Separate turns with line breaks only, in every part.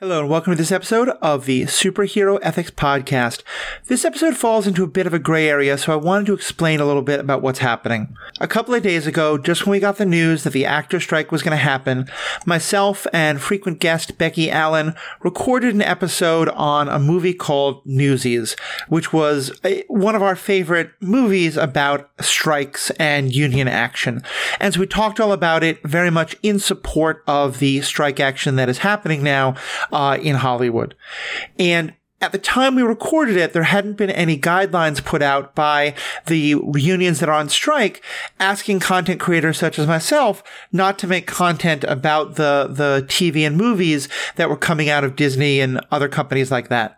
Hello and welcome to this episode of the Superhero Ethics Podcast. This episode falls into a bit of a gray area, so I wanted to explain a little bit about what's happening. A couple of days ago, just when we got the news that the actor strike was going to happen, myself and frequent guest Becky Allen recorded an episode on a movie called Newsies, which was a, one of our favorite movies about strikes and union action. And so we talked all about it very much in support of the strike action that is happening now uh, in Hollywood. And at the time we recorded it, there hadn't been any guidelines put out by the unions that are on strike asking content creators such as myself not to make content about the, the TV and movies that were coming out of Disney and other companies like that.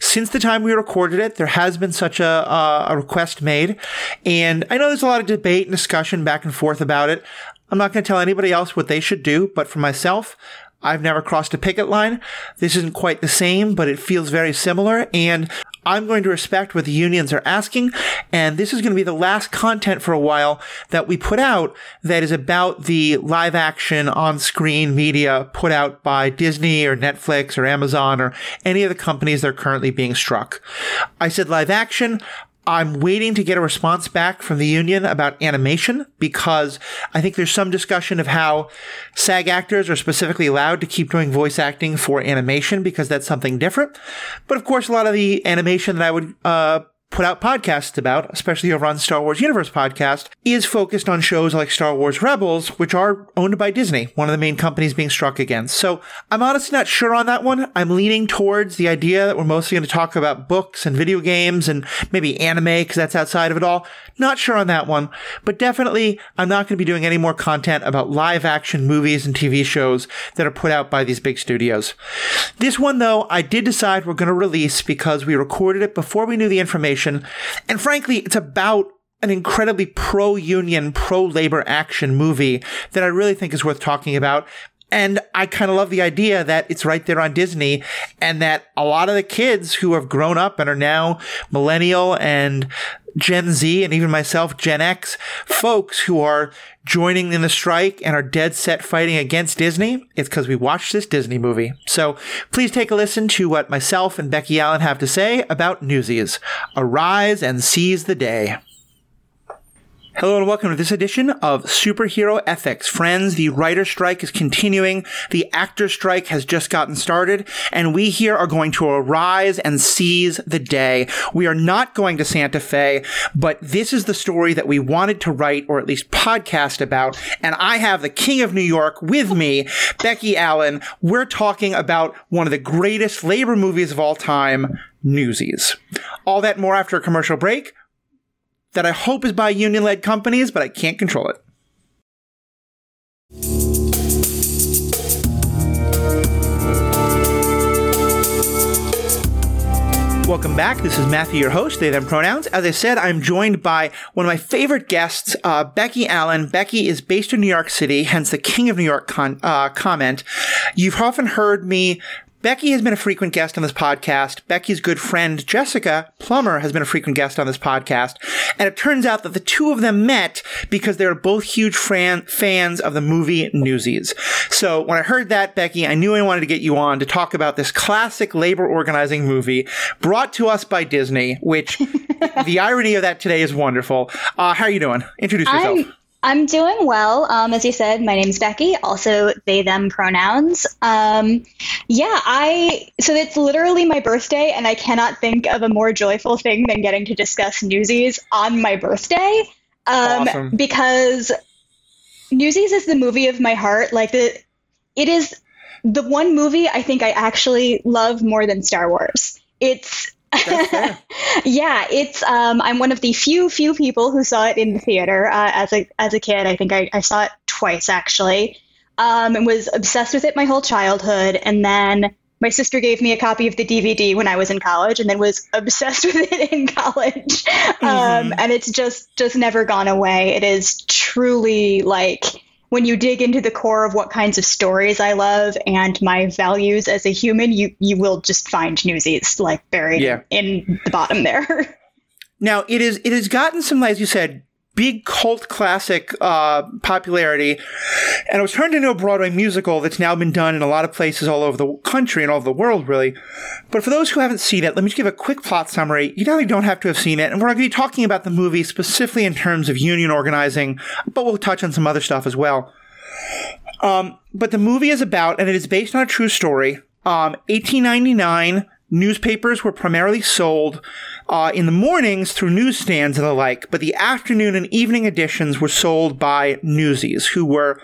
Since the time we recorded it, there has been such a, a request made. And I know there's a lot of debate and discussion back and forth about it. I'm not going to tell anybody else what they should do, but for myself, I've never crossed a picket line. This isn't quite the same, but it feels very similar. And I'm going to respect what the unions are asking. And this is going to be the last content for a while that we put out that is about the live action on screen media put out by Disney or Netflix or Amazon or any of the companies that are currently being struck. I said live action. I'm waiting to get a response back from the union about animation because I think there's some discussion of how SAG actors are specifically allowed to keep doing voice acting for animation because that's something different. But of course, a lot of the animation that I would uh, put out podcasts about, especially over on Star Wars Universe podcast, is focused on shows like Star Wars Rebels, which are owned by Disney, one of the main companies being struck against. So I'm honestly not sure on that one. I'm leaning towards the idea that we're mostly going to talk about books and video games and maybe anime because that's outside of it all. Not sure on that one, but definitely I'm not going to be doing any more content about live action movies and TV shows that are put out by these big studios. This one though, I did decide we're going to release because we recorded it before we knew the information And frankly, it's about an incredibly pro union, pro labor action movie that I really think is worth talking about. And I kind of love the idea that it's right there on Disney and that a lot of the kids who have grown up and are now millennial and Gen Z and even myself, Gen X, folks who are joining in the strike and are dead set fighting against Disney, it's because we watched this Disney movie. So please take a listen to what myself and Becky Allen have to say about Newsies. Arise and seize the day. Hello and welcome to this edition of Superhero Ethics. Friends, the writer strike is continuing. The actor strike has just gotten started and we here are going to arise and seize the day. We are not going to Santa Fe, but this is the story that we wanted to write or at least podcast about. And I have the King of New York with me, Becky Allen. We're talking about one of the greatest labor movies of all time, Newsies. All that more after a commercial break that I hope is by union led companies, but I can't control it. Welcome back. This is Matthew, your host, they, them pronouns. As I said, I'm joined by one of my favorite guests, uh, Becky Allen. Becky is based in New York City, hence the King of New York con- uh, comment. You've often heard me Becky has been a frequent guest on this podcast. Becky's good friend, Jessica Plummer, has been a frequent guest on this podcast. And it turns out that the two of them met because they're both huge fran- fans of the movie Newsies. So when I heard that, Becky, I knew I wanted to get you on to talk about this classic labor organizing movie brought to us by Disney, which the irony of that today is wonderful. Uh, how are you doing? Introduce yourself.
I'm- I'm doing well. Um, as you said, my name's Becky. Also, they them pronouns. Um, yeah, I. So it's literally my birthday, and I cannot think of a more joyful thing than getting to discuss Newsies on my birthday. Um,
Awesome.
Because Newsies is the movie of my heart. Like the, it is the one movie I think I actually love more than Star Wars. It's. yeah, it's um, I'm one of the few few people who saw it in the theater uh, as a as a kid. I think I, I saw it twice actually, um, and was obsessed with it my whole childhood. And then my sister gave me a copy of the DVD when I was in college, and then was obsessed with it in college. Um, and it's just just never gone away. It is truly like when you dig into the core of what kinds of stories I love and my values as a human, you you will just find Newsies like buried
Yeah.
in the bottom there.
Now it is it has gotten some, as you said, big cult classic uh, popularity, and it was turned into a Broadway musical that's now been done in a lot of places all over the country and all over the world, really. But for those who haven't seen it, let me just give a quick plot summary. You definitely don't have to have seen it, and we're going to be talking about the movie specifically in terms of union organizing, but we'll touch on some other stuff as well. Um, but the movie is about, and it is based on a true story. Um, 1899, newspapers were primarily sold uh, in the mornings through newsstands and the like, but the afternoon and evening editions were sold by newsies, who were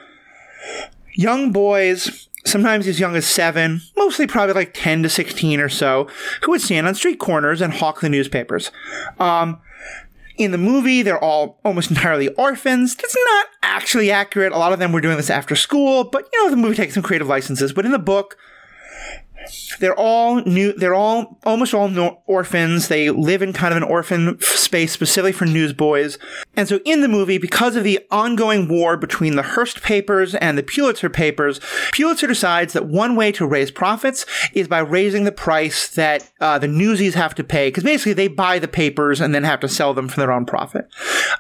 young boys, sometimes as young as seven, mostly probably like 10 to 16 or so, who would stand on street corners and hawk the newspapers. Um, in the movie, they're all almost entirely orphans. That's not actually accurate. A lot of them were doing this after school, but you know, the movie takes some creative licenses. But in the book, they're all new. They're all almost all orphans. They live in kind of an orphan space specifically for newsboys. And so in the movie, because of the ongoing war between the Hearst papers and the Pulitzer papers, Pulitzer decides that one way to raise profits is by raising the price that uh, the newsies have to pay. Because basically they buy the papers and then have to sell them for their own profit.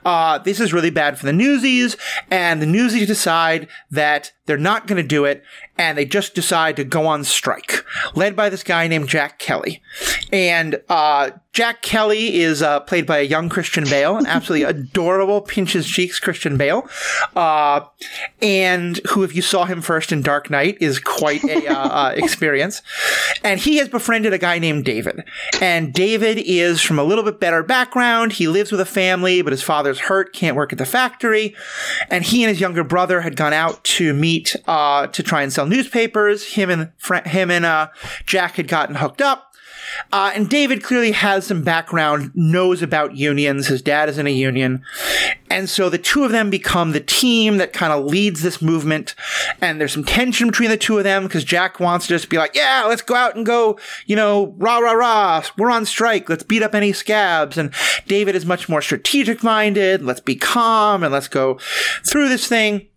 Uh, this is really bad for the newsies, and the newsies decide that they're not going to do it, and they just decide to go on strike, led by this guy named Jack Kelly. And uh, Jack Kelly is uh, played by a young Christian Bale, an absolutely adorable, pinches cheeks Christian Bale, uh, and who, if you saw him first in Dark Knight, is quite a uh, uh, experience. And he has befriended a guy named David. And David is from a little bit better background. He lives with a family, but his father's hurt, can't work at the factory. And he and his younger brother had gone out to meet uh, to try and sell newspapers. Him and him and uh, Jack had gotten hooked up. Uh, and David clearly has some background, knows about unions. His dad is in a union. And so the two of them become the team that kind of leads this movement. And there's some tension between the two of them because Jack wants to just be like, yeah, let's go out and go, you know, rah, rah, rah. We're on strike. Let's beat up any scabs. And David is much more strategic minded. Let's be calm and let's go through this thing.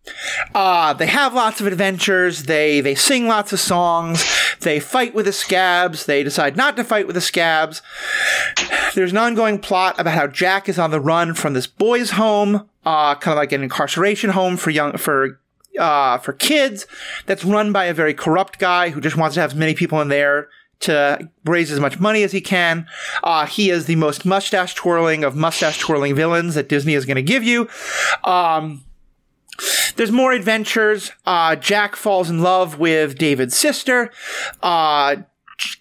Uh, they have lots of adventures. They they sing lots of songs. They fight with the scabs. They decide not to fight with the scabs. There's an ongoing plot about how Jack is on the run from this boys' home, uh, kind of like an incarceration home for young for uh, for kids. That's run by a very corrupt guy who just wants to have as many people in there to raise as much money as he can. Uh, he is the most mustache twirling of mustache twirling villains that Disney is going to give you. Um, there's more adventures. Uh, Jack falls in love with David's sister. Uh,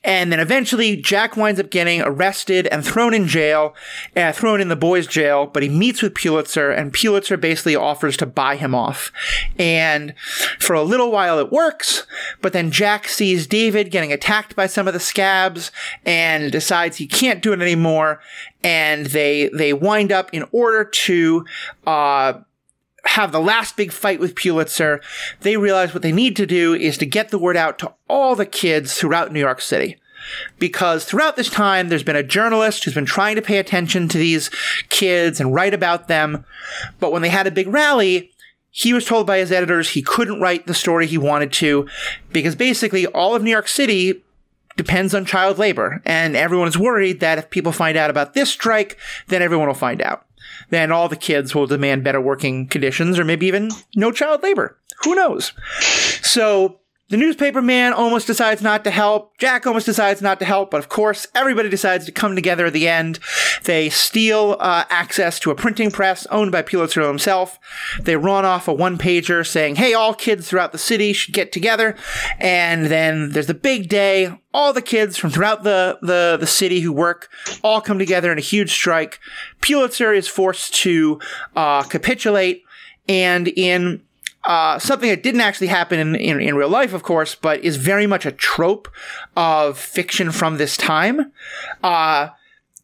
and then eventually Jack winds up getting arrested and thrown in jail, uh, thrown in the boys' jail, but he meets with Pulitzer and Pulitzer basically offers to buy him off. And for a little while it works, but then Jack sees David getting attacked by some of the scabs and decides he can't do it anymore. And they, they wind up in order to, uh, have the last big fight with Pulitzer, they realize what they need to do is to get the word out to all the kids throughout New York City. Because throughout this time, there's been a journalist who's been trying to pay attention to these kids and write about them. But when they had a big rally, he was told by his editors he couldn't write the story he wanted to because basically all of New York City depends on child labor. And everyone is worried that if people find out about this strike, then everyone will find out then all the kids will demand better working conditions or maybe even no child labor. Who knows? So the newspaper man almost decides not to help. Jack almost decides not to help, but of course, everybody decides to come together at the end. They steal uh, access to a printing press owned by Pulitzer himself. They run off a one pager saying, hey, all kids throughout the city should get together. And then there's the big day. All the kids from throughout the, the, the city who work all come together in a huge strike. Pulitzer is forced to uh, capitulate. And in uh, something that didn't actually happen in, in, in, real life, of course, but is very much a trope of fiction from this time. Uh,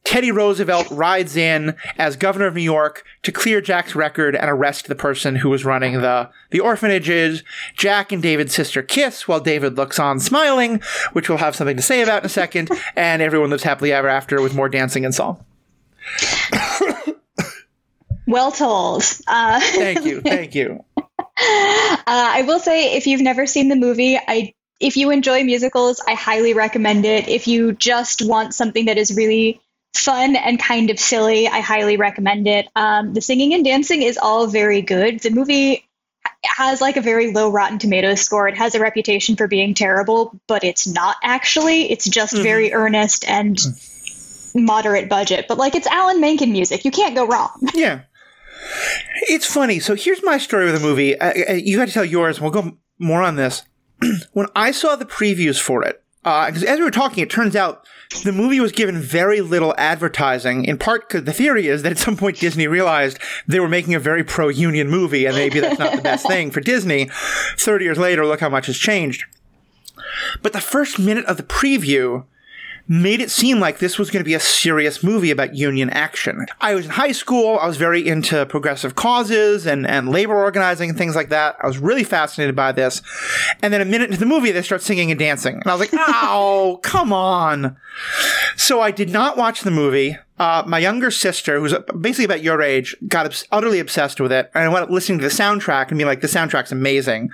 Teddy Roosevelt rides in as governor of New York to clear Jack's record and arrest the person who was running the, the orphanages. Jack and David's sister kiss while David looks on smiling, which we'll have something to say about in a second, and everyone lives happily ever after with more dancing and song.
well told.
Uh- thank you. Thank you.
Uh, I will say, if you've never seen the movie, I if you enjoy musicals, I highly recommend it. If you just want something that is really fun and kind of silly. I highly recommend it. Um, the singing and dancing is all very good. The movie has like a very low Rotten Tomatoes score. It has a reputation for being terrible, but it's not actually. It's just mm-hmm. very earnest and moderate budget. But like it's Alan Menken music. You can't go wrong.
Yeah. It's funny. So here's my story with the movie. Uh, uh you got to tell yours. We'll go more on this. when I saw the previews for it, because uh, as we were talking, it turns out the movie was given very little advertising, in part because the theory is that at some point Disney realized they were making a very pro union movie, and maybe that's not the best thing for Disney. 30 years later, look how much has changed. But the first minute of the preview made it seem like this was going to be a serious movie about union action. I was in high school. I was very into progressive causes and, and labor organizing and things like that. I was really fascinated by this. And then a minute into the movie, they start singing and dancing. And I was like, oh, come on. So I did not watch the movie. Uh, my younger sister, who's basically about your age, got obs- utterly obsessed with it. And I went up listening to the soundtrack and being like, the soundtrack's amazing.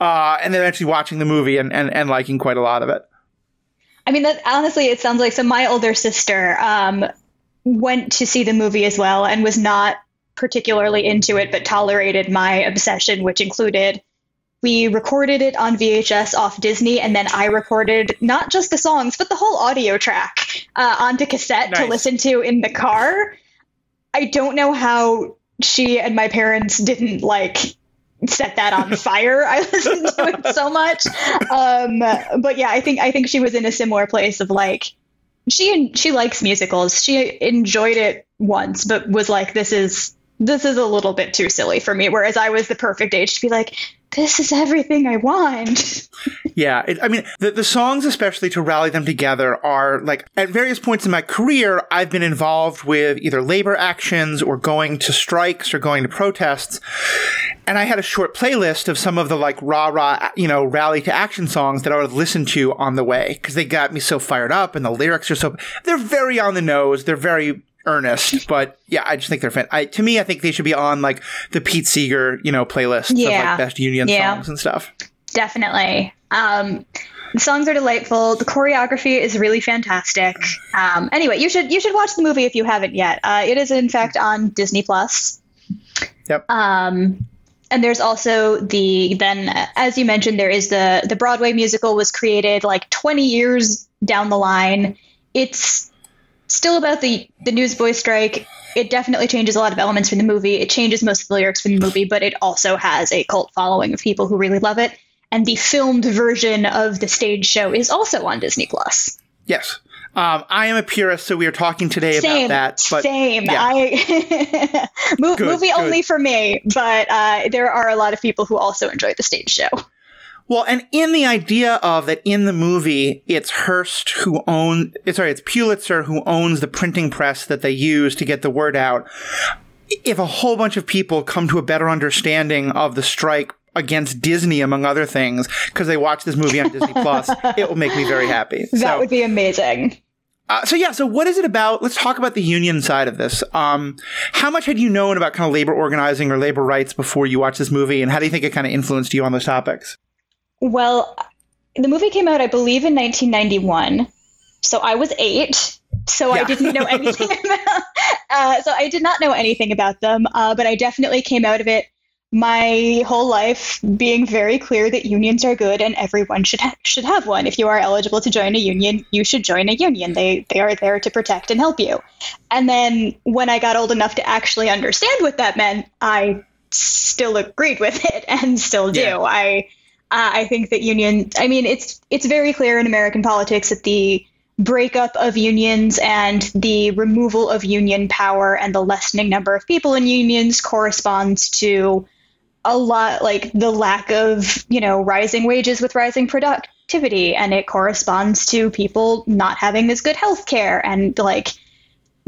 Uh, and then actually watching the movie and, and, and liking quite a lot of it.
I mean, that honestly, it sounds like so. My older sister um, went to see the movie as well and was not particularly into it, but tolerated my obsession, which included we recorded it on VHS off Disney, and then I recorded not just the songs, but the whole audio track uh, onto cassette nice. to listen to in the car. I don't know how she and my parents didn't like set that on fire. I listened to it so much. Um, but yeah, I think I think she was in a similar place of like she she likes musicals. She enjoyed it once, but was like, this is this is a little bit too silly for me. Whereas I was the perfect age to be like, this is everything I want.
yeah. It, I mean, the, the songs, especially to rally them together, are like at various points in my career, I've been involved with either labor actions or going to strikes or going to protests. And I had a short playlist of some of the like rah rah, uh, you know, rally to action songs that I would listen to on the way because they got me so fired up and the lyrics are so, they're very on the nose. They're very earnest, but yeah, I just think they're fan. I, to me, I think they should be on like the Pete Seeger, you know, playlist yeah. of like best union yeah. songs and stuff.
Definitely. Um, the songs are delightful. The choreography is really fantastic. Um, anyway, you should you should watch the movie if you haven't yet. Uh, it is in fact on Disney Plus.
Yep.
Um, and there's also the then as you mentioned there is the the Broadway musical was created like 20 years down the line. It's still about the the newsboy strike. It definitely changes a lot of elements from the movie. It changes most of the lyrics from the movie, but it also has a cult following of people who really love it. And the filmed version of the stage show is also on Disney Plus.
Yes. Um, I am a purist, so we are talking today
same,
about that.
But, same. Yeah. I movie good, good. only for me, but uh, there are a lot of people who also enjoy the stage show.
Well, and in the idea of that in the movie, it's Hearst who owns, sorry, it's Pulitzer who owns the printing press that they use to get the word out. If a whole bunch of people come to a better understanding of the strike against Disney, among other things, because they watch this movie on Disney Plus, it will make me very happy.
That so, would be amazing.
Uh, so yeah, so what is it about? Let's talk about the union side of this. Um, how much had you known about kind of labor organizing or labor rights before you watched this movie, and how do you think it kind of influenced you on those topics?
Well, the movie came out, I believe, in 1991. So I was eight. So yeah. I didn't know anything about. Uh, so I did not know anything about them, uh, but I definitely came out of it my whole life being very clear that unions are good and everyone should ha- should have one. If you are eligible to join a union, you should join a union. They they are there to protect and help you. And then when I got old enough to actually understand what that meant, I still agreed with it and still do. Yeah. I uh, I think that union. I mean, it's it's very clear in American politics that the breakup of unions and the removal of union power and the lessening number of people in unions corresponds to a lot like the lack of you know rising wages with rising productivity and it corresponds to people not having as good health care and like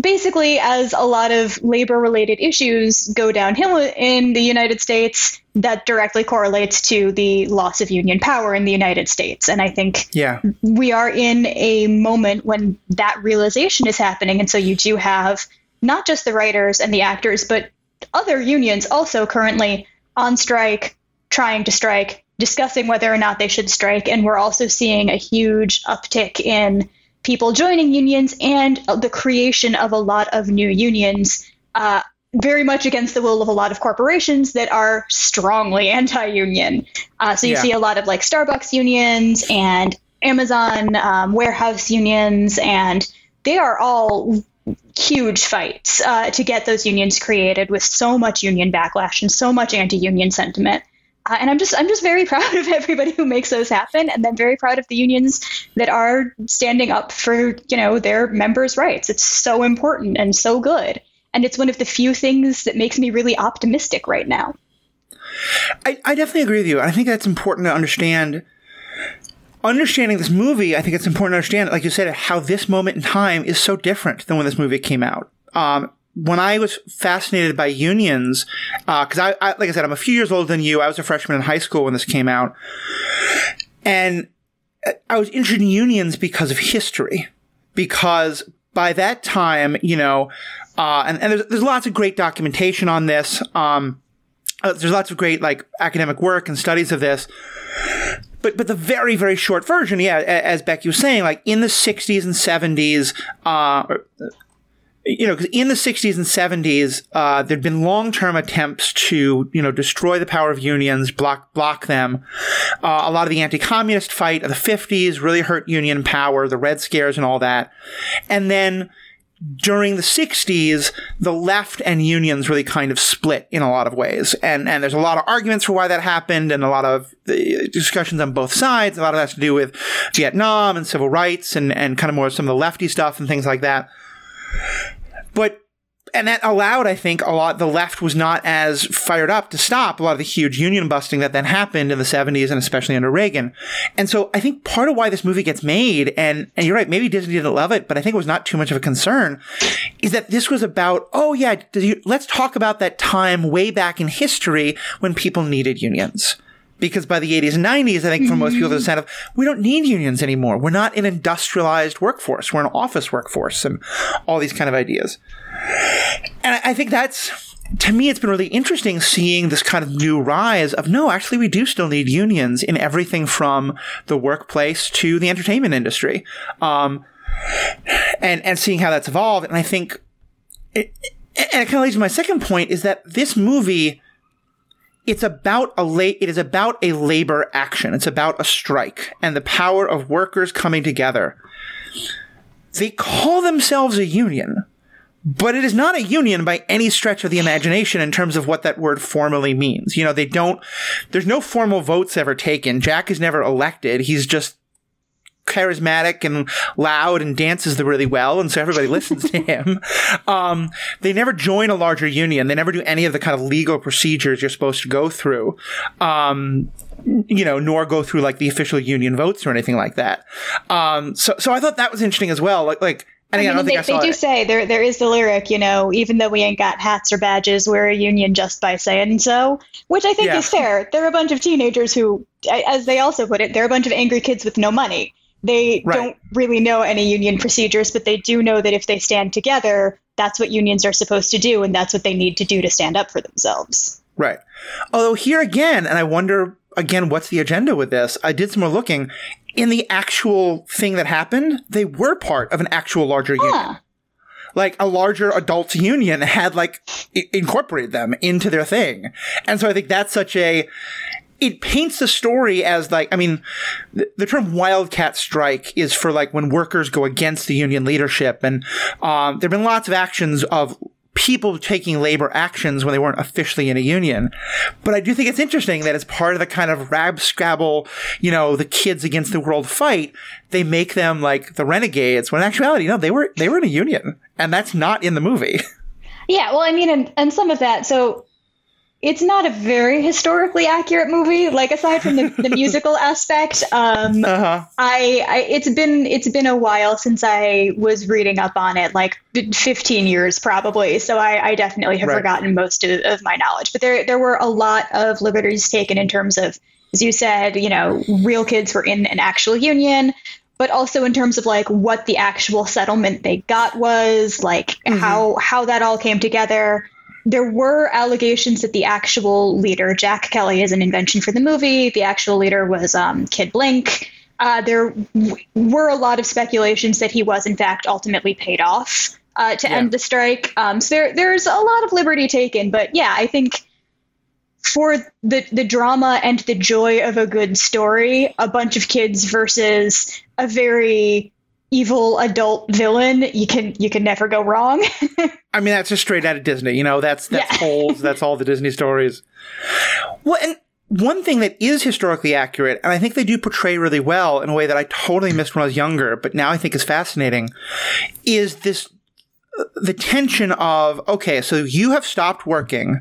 basically, as a lot of labor related issues go downhill in the United States, that directly correlates to the loss of union power in the United States. And I think
yeah.
we are in a moment when that realization is happening. And so you do have not just the writers and the actors, but other unions also currently on strike, trying to strike, discussing whether or not they should strike. And we're also seeing a huge uptick in people joining unions and the creation of a lot of new unions. Uh, very much against the will of a lot of corporations that are strongly anti-union. Uh, so you yeah. see a lot of like Starbucks unions and Amazon um, warehouse unions, and they are all huge fights uh, to get those unions created with so much union backlash and so much anti-union sentiment. Uh, and I'm just I'm just very proud of everybody who makes those happen, and then very proud of the unions that are standing up for you know their members' rights. It's so important and so good, and it's one of the few things that makes me really optimistic right now.
I, I definitely agree with you. I think that's important to understand understanding this movie, I think it's important to understand, like you said, how this moment in time is so different than when this movie came out. Um, when I was fascinated by unions, because uh, I, I, like I said, I'm a few years older than you. I was a freshman in high school when this came out, and I was interested in unions because of history. Because by that time, you know, uh, and, and there's, there's lots of great documentation on this. Um, uh, there's lots of great like academic work and studies of this but but the very very short version, yeah, as Becky was saying, like in the '60s and '70s, uh, you know, because in the '60s and '70s, uh, there'd been long term attempts to you know destroy the power of unions, block block them. Uh, a lot of the anti communist fight of the '50s really hurt union power, the Red Scares and all that, and then during the 60s, the left and unions really kind of split in a lot of ways. And, and there's a lot of arguments for why that happened and a lot of discussions on both sides. A lot of that has to do with Vietnam and civil rights and, and kind of more some of the lefty stuff and things like that. But and that allowed, I think, a lot. The left was not as fired up to stop a lot of the huge union busting that then happened in the 70s and especially under Reagan. And so I think part of why this movie gets made, and, and you're right, maybe Disney didn't love it, but I think it was not too much of a concern, is that this was about, oh yeah, you, let's talk about that time way back in history when people needed unions because by the 80s and 90s, I think for most people, the sense of we don't need unions anymore. We're not an industrialized workforce. We're an office workforce and all these kind of ideas. And I think that's, to me, it's been really interesting seeing this kind of new rise of no, actually, we do still need unions in everything from the workplace to the entertainment industry. Um, and, and seeing how that's evolved. And I think, it, and it kind of leads to my second point is that this movie, it's about a la- it is about a labor action. It's about a strike and the power of workers coming together. They call themselves a union, but it is not a union by any stretch of the imagination in terms of what that word formally means. You know, they don't, there's no formal votes ever taken. Jack is never elected. He's just charismatic and loud and dances really well, and so everybody listens to him. Um, they never join a larger union. They never do any of the kind of legal procedures you're supposed to go through. Um, you know, nor go through like the official union votes or anything like that. Um, so, so I thought that was interesting as well. Like, like, and again, I, mean,
I they, they do
it.
say there there is the lyric, you know, even though we ain't got hats or badges, we're a union just by saying so, which I think yeah. is fair. They're a bunch of teenagers who, as they also put it, they're a bunch of angry kids with no money. They right. don't really know any union procedures, but they do know that if they stand together, that's what unions are supposed to do, and that's what they need to do to stand up for themselves.
Right. Although here again, and I wonder again, what's the agenda with this? I did some more looking. In the actual thing that happened, they were part of an actual larger huh. union. Like a larger adults union had like I- incorporated them into their thing. And so I think that's such a, it paints the story as like, I mean, the, the, term wildcat strike is for like when workers go against the union leadership. And, um, there have been lots of actions of people taking labor actions when they weren't officially in a union. But I do think it's interesting that as part of the kind of rab scrabble, you know, the kids against the world fight, they make them like the renegades when in actuality, no, they were, they were in a union and that's not in the movie.
Yeah, well, I mean, and, and some of that. So it's not a very historically accurate movie. Like aside from the, the musical aspect, um, uh-huh. I, I, it's been it's been a while since I was reading up on it, like 15 years probably. So I, I definitely have right. forgotten most of, of my knowledge. But there there were a lot of liberties taken in terms of, as you said, you know, real kids were in an actual union but also in terms of like what the actual settlement they got was, like mm-hmm. how how that all came together there were allegations that the actual leader, Jack Kelly, is an invention for the movie. The actual leader was um, Kid Blink. uh, there w- were a lot of speculations that he was, in fact, ultimately paid off uh, to yeah. end the strike. Um, so there, there's a lot of liberty taken. But yeah, I think for the the drama and the joy of a good story, a bunch of kids versus a very evil adult villain, you can you can never go wrong.
I mean, that's just straight out of Disney. You know, that's that's yeah. Holes, that's all the Disney stories. Well, and one thing that is historically accurate, and I think they do portray really well in a way that I totally missed when I was younger, but now I think is fascinating, is this the tension of okay, so you have stopped working,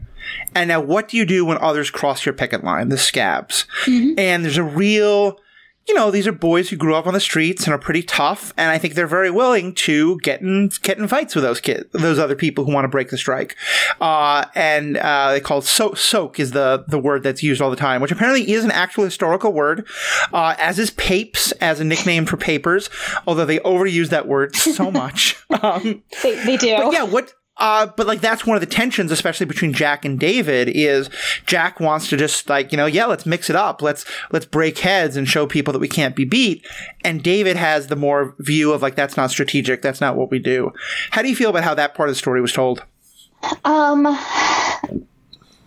and now what do you do when others cross your picket line, the scabs? Mm-hmm. And there's a real you know, these are boys who grew up on the streets and are pretty tough, and I think they're very willing to get in get in fights with those kids, those other people who want to break the strike. Uh, and uh, they call it so- soak is the the word that's used all the time, which apparently is an actual historical word, uh, as is papes as a nickname for papers, although they overuse that word so much.
Um, they, they do.
But yeah, what uh, but like that's one of the tensions, especially between Jack and David, is Jack wants to just like, you know, yeah, let's mix it up. Let's, let's break heads and show people that we can't be beat. And David has the more view of like, that's not strategic. That's not what we do. How do you feel about how that part of the story was told?
Um,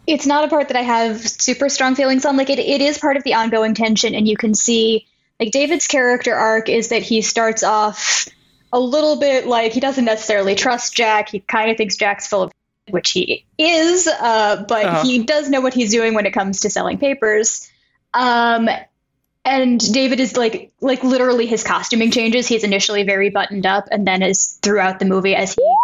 it's not a part that I have super strong feelings on. Like it, it is part of the ongoing tension and you can see like David's character arc is that he starts off a little bit like he doesn't necessarily trust Jack. He kind of thinks Jack's full of which he is, uh, but uh-huh. he does know what he's doing when it comes to selling papers. Um, and David is like like literally his costuming changes. He's initially very buttoned up, and then as throughout the movie, as he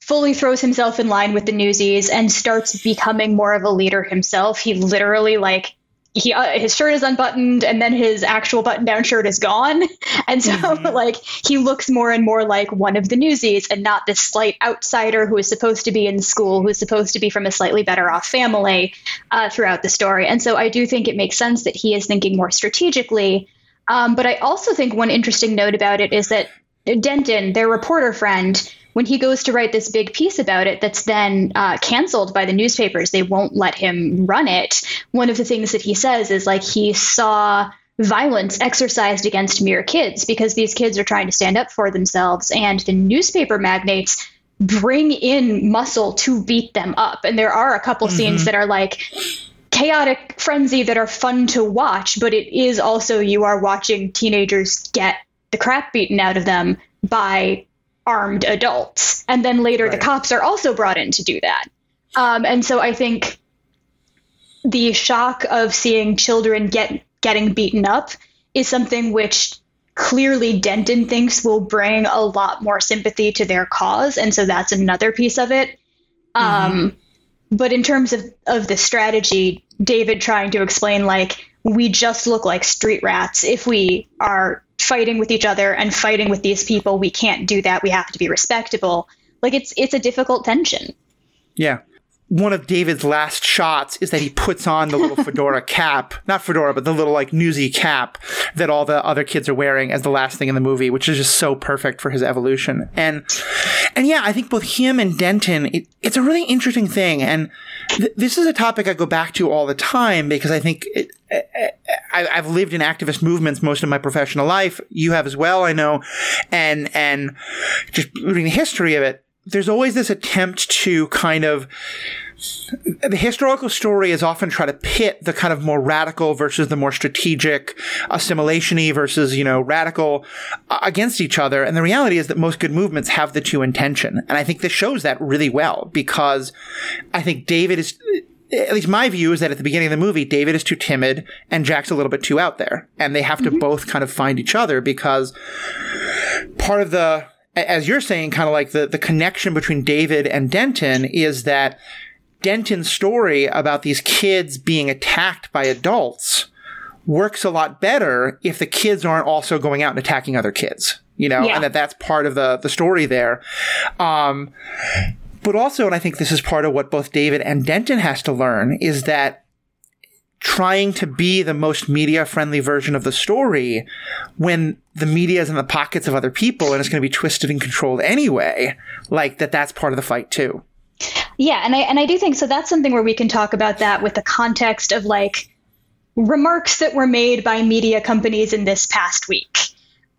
fully throws himself in line with the newsies and starts becoming more of a leader himself, he literally like he uh, his shirt is unbuttoned and then his actual button down shirt is gone. And so mm-hmm. like he looks more and more like one of the newsies and not this slight outsider who is supposed to be in school who is supposed to be from a slightly better off family uh, throughout the story. And so i do think it makes sense that he is thinking more strategically. Um, but i also think one interesting note about it is that denton their reporter friend when he goes to write this big piece about it that's then uh, canceled by the newspapers, they won't let him run it. One of the things that he says is like he saw violence exercised against mere kids because these kids are trying to stand up for themselves, and the newspaper magnates bring in muscle to beat them up. And there are a couple mm-hmm. scenes that are like, chaotic frenzy that are fun to watch, but it is also you are watching teenagers get the crap beaten out of them by armed adults. And then later right. the cops are also brought in to do that. Um, and so I think the shock of seeing children get getting beaten up is something which clearly Denton thinks will bring a lot more sympathy to their cause. And so that's another piece of it. Mm-hmm. Um, but in terms of, of the strategy, David trying to explain, like, we just look like street rats if we are fighting with each other and fighting with these people. We can't do that. We have to be respectable. Like it's it's a difficult tension.
Yeah. One of David's last shots is that he puts on the little fedora cap, not fedora, but the little like newsy cap that all the other kids are wearing as the last thing in the movie, which is just so perfect for his evolution. And, and yeah, I think both him and Denton, it, it's a really interesting thing. And th- this is a topic I go back to all the time because I think it, I, have lived in activist movements most of my professional life. You have as well, I know, and and just reading the history of it, there's always this attempt to kind of the historical story is often try to pit the kind of more radical versus the more strategic, assimilationy versus, you know, radical uh, against each other. And the reality is that most good movements have the two intention. And I think this shows that really well because I think David is, at least my view is that at the beginning of the movie, David is too timid and Jack's a little bit too out there. And they have to mm-hmm. both kind of find each other because part of the, as you're saying, kind of like the, the connection between David and Denton is that Denton's story about these kids being attacked by adults works a lot better if the kids aren't also going out and attacking other kids, you know, yeah. and that that's part of the, the story there. Um, but also, and I think this is part of what both David and Denton has to learn is that trying to be the most media friendly version of the story when the media is in the pockets of other people and it's going to be twisted and controlled anyway, like that that's part of the fight too.
Yeah, and I and I do think so that's something where we can talk about that with the context of like remarks that were made by media companies in this past week.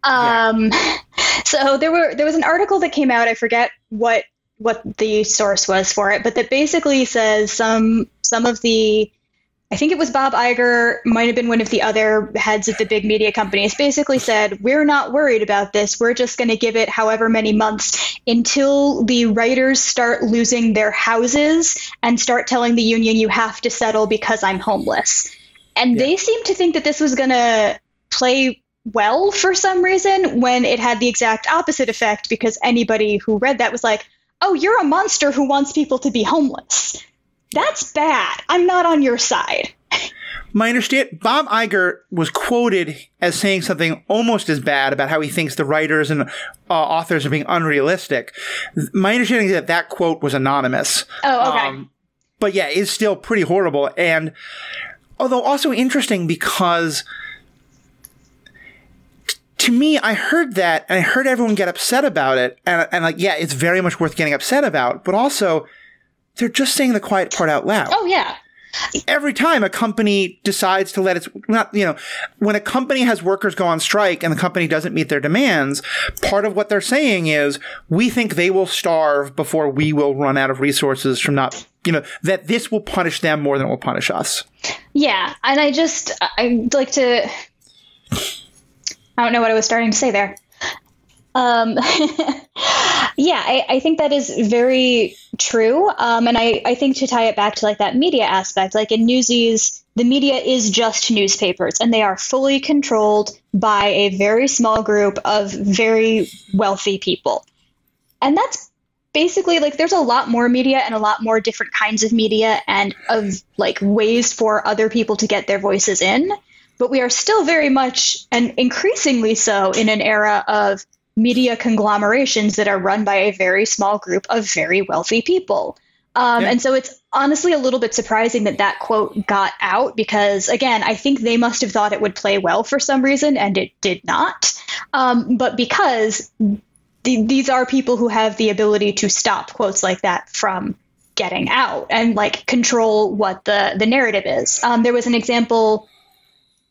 Um, yeah. So there were there was an article that came out. I forget what what the source was for it, but that basically says some some of the I think it was Bob Iger, might have been one of the other heads of the big media companies, basically said, We're not worried about this. We're just going to give it however many months until the writers start losing their houses and start telling the union, You have to settle because I'm homeless. And yeah. they seemed to think that this was going to play well for some reason when it had the exact opposite effect because anybody who read that was like, Oh, you're a monster who wants people to be homeless. That's bad. I'm not on your side.
My understand Bob Iger was quoted as saying something almost as bad about how he thinks the writers and uh, authors are being unrealistic. My understanding is that that quote was anonymous.
Oh, okay. Um,
but yeah, it's still pretty horrible. And although also interesting because to me, I heard that and I heard everyone get upset about it. And, and like, yeah, it's very much worth getting upset about. But also, they're just saying the quiet part out loud.
Oh, yeah.
Every time a company decides to let its not you know when a company has workers go on strike and the company doesn't meet their demands, part of what they're saying is we think they will starve before we will run out of resources from not you know that this will punish them more than it will punish us.
Yeah, and I just I'd like to I don't know what I was starting to say there. Um, yeah, I, I, think that is very true. Um, and I, I think to tie it back to like that media aspect, like in Newsies, the media is just newspapers and they are fully controlled by a very small group of very wealthy people. And that's basically like there's a lot more media and a lot more different kinds of media and of like ways for other people to get their voices in. But we are still very much and increasingly so in an era of media conglomerations that are run by a very small group of very wealthy people. Um, yeah. And so it's honestly a little bit surprising that that quote got out because, again, I think they must have thought it would play well for some reason and it did not. Um, but because the, these are people who have the ability to stop quotes like that from getting out and like control what the, the narrative is. Um, there was an example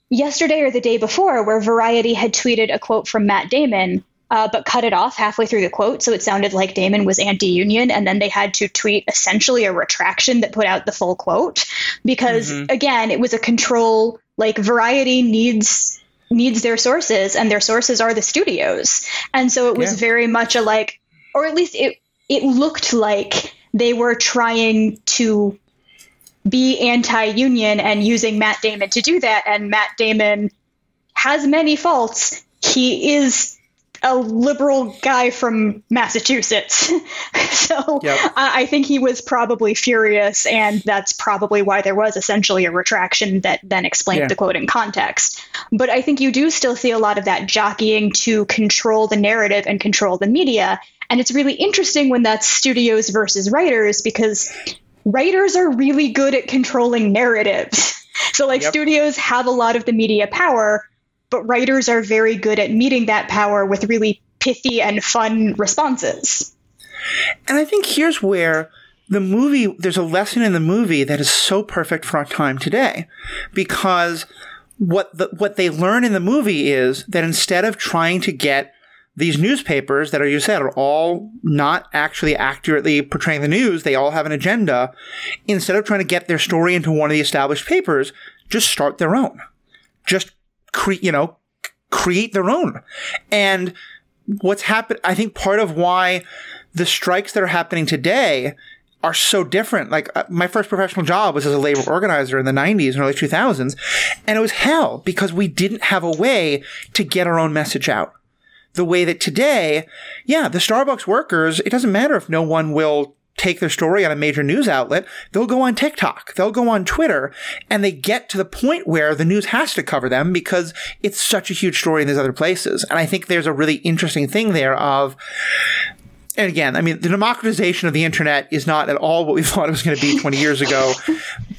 yesterday or the day before where Variety had tweeted a quote from Matt Damon uh, but cut it off halfway through the quote. So it sounded like Damon was anti union. And then they had to tweet essentially a retraction that put out the full quote because, mm-hmm. again, it was a control like Variety needs needs their sources and their sources are the studios and so it was yeah. very much a like or at least it it looked like they were trying to be anti-union and using Matt Damon to do that and Matt Damon has many faults he is a liberal guy from Massachusetts. so yep. I, I, think he was probably furious, and that's probably why there was essentially a retraction that then explained yeah. the quote in context. But I think you do still see a lot of that jockeying to control the narrative and control the media. And it's really interesting when that's studios versus writers because writers are really good at controlling narratives. So, like, yep. studios have a lot of the media power, but writers are very good at meeting that power with really pithy and fun responses.
And I think here's where the movie, there's a lesson in the movie that is so perfect for our time today because what the, what they learn in the movie is that instead of trying to get these newspapers that are you said are all not actually accurately portraying the news, they all have an agenda. Instead of trying to get their story into one of the established papers, just start their own. Just create, you know, create their own. And what's happened, I think part of why the strikes that are happening today are so different. Like uh, my first professional job was as a labor organizer in the 90s and early 2000s, and it was hell because we didn't have a way to get our own message out. The way that today, yeah, the Starbucks workers, it doesn't matter if no one will take their story on a major news outlet, they'll go on TikTok, they'll go on Twitter, and they get to the point where the news has to cover them because it's such a huge story in these other places. And I think there's a really interesting thing there of and again, I mean, the democratization of the internet is not at all what we thought it was going to be 20 years ago.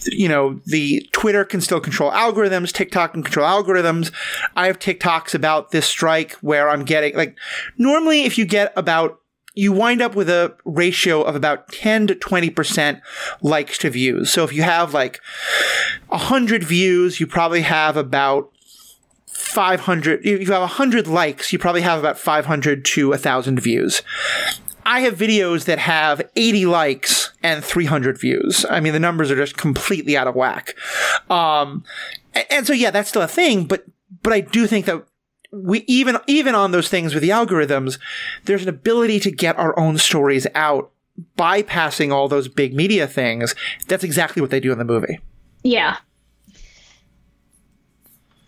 you know, the Twitter can still control algorithms, TikTok can control algorithms. I have TikToks about this strike where I'm getting like normally if you get about you wind up with a ratio of about 10 to 20% likes to views. So if you have like 100 views, you probably have about 500 if you have 100 likes you probably have about 500 to 1000 views. I have videos that have 80 likes and 300 views. I mean the numbers are just completely out of whack. Um, and, so yeah that's still a thing but but i do think that we even even on those things with the algorithms there's an ability to get our own stories out bypassing all those big media things. That's exactly what they do in the movie.
Yeah.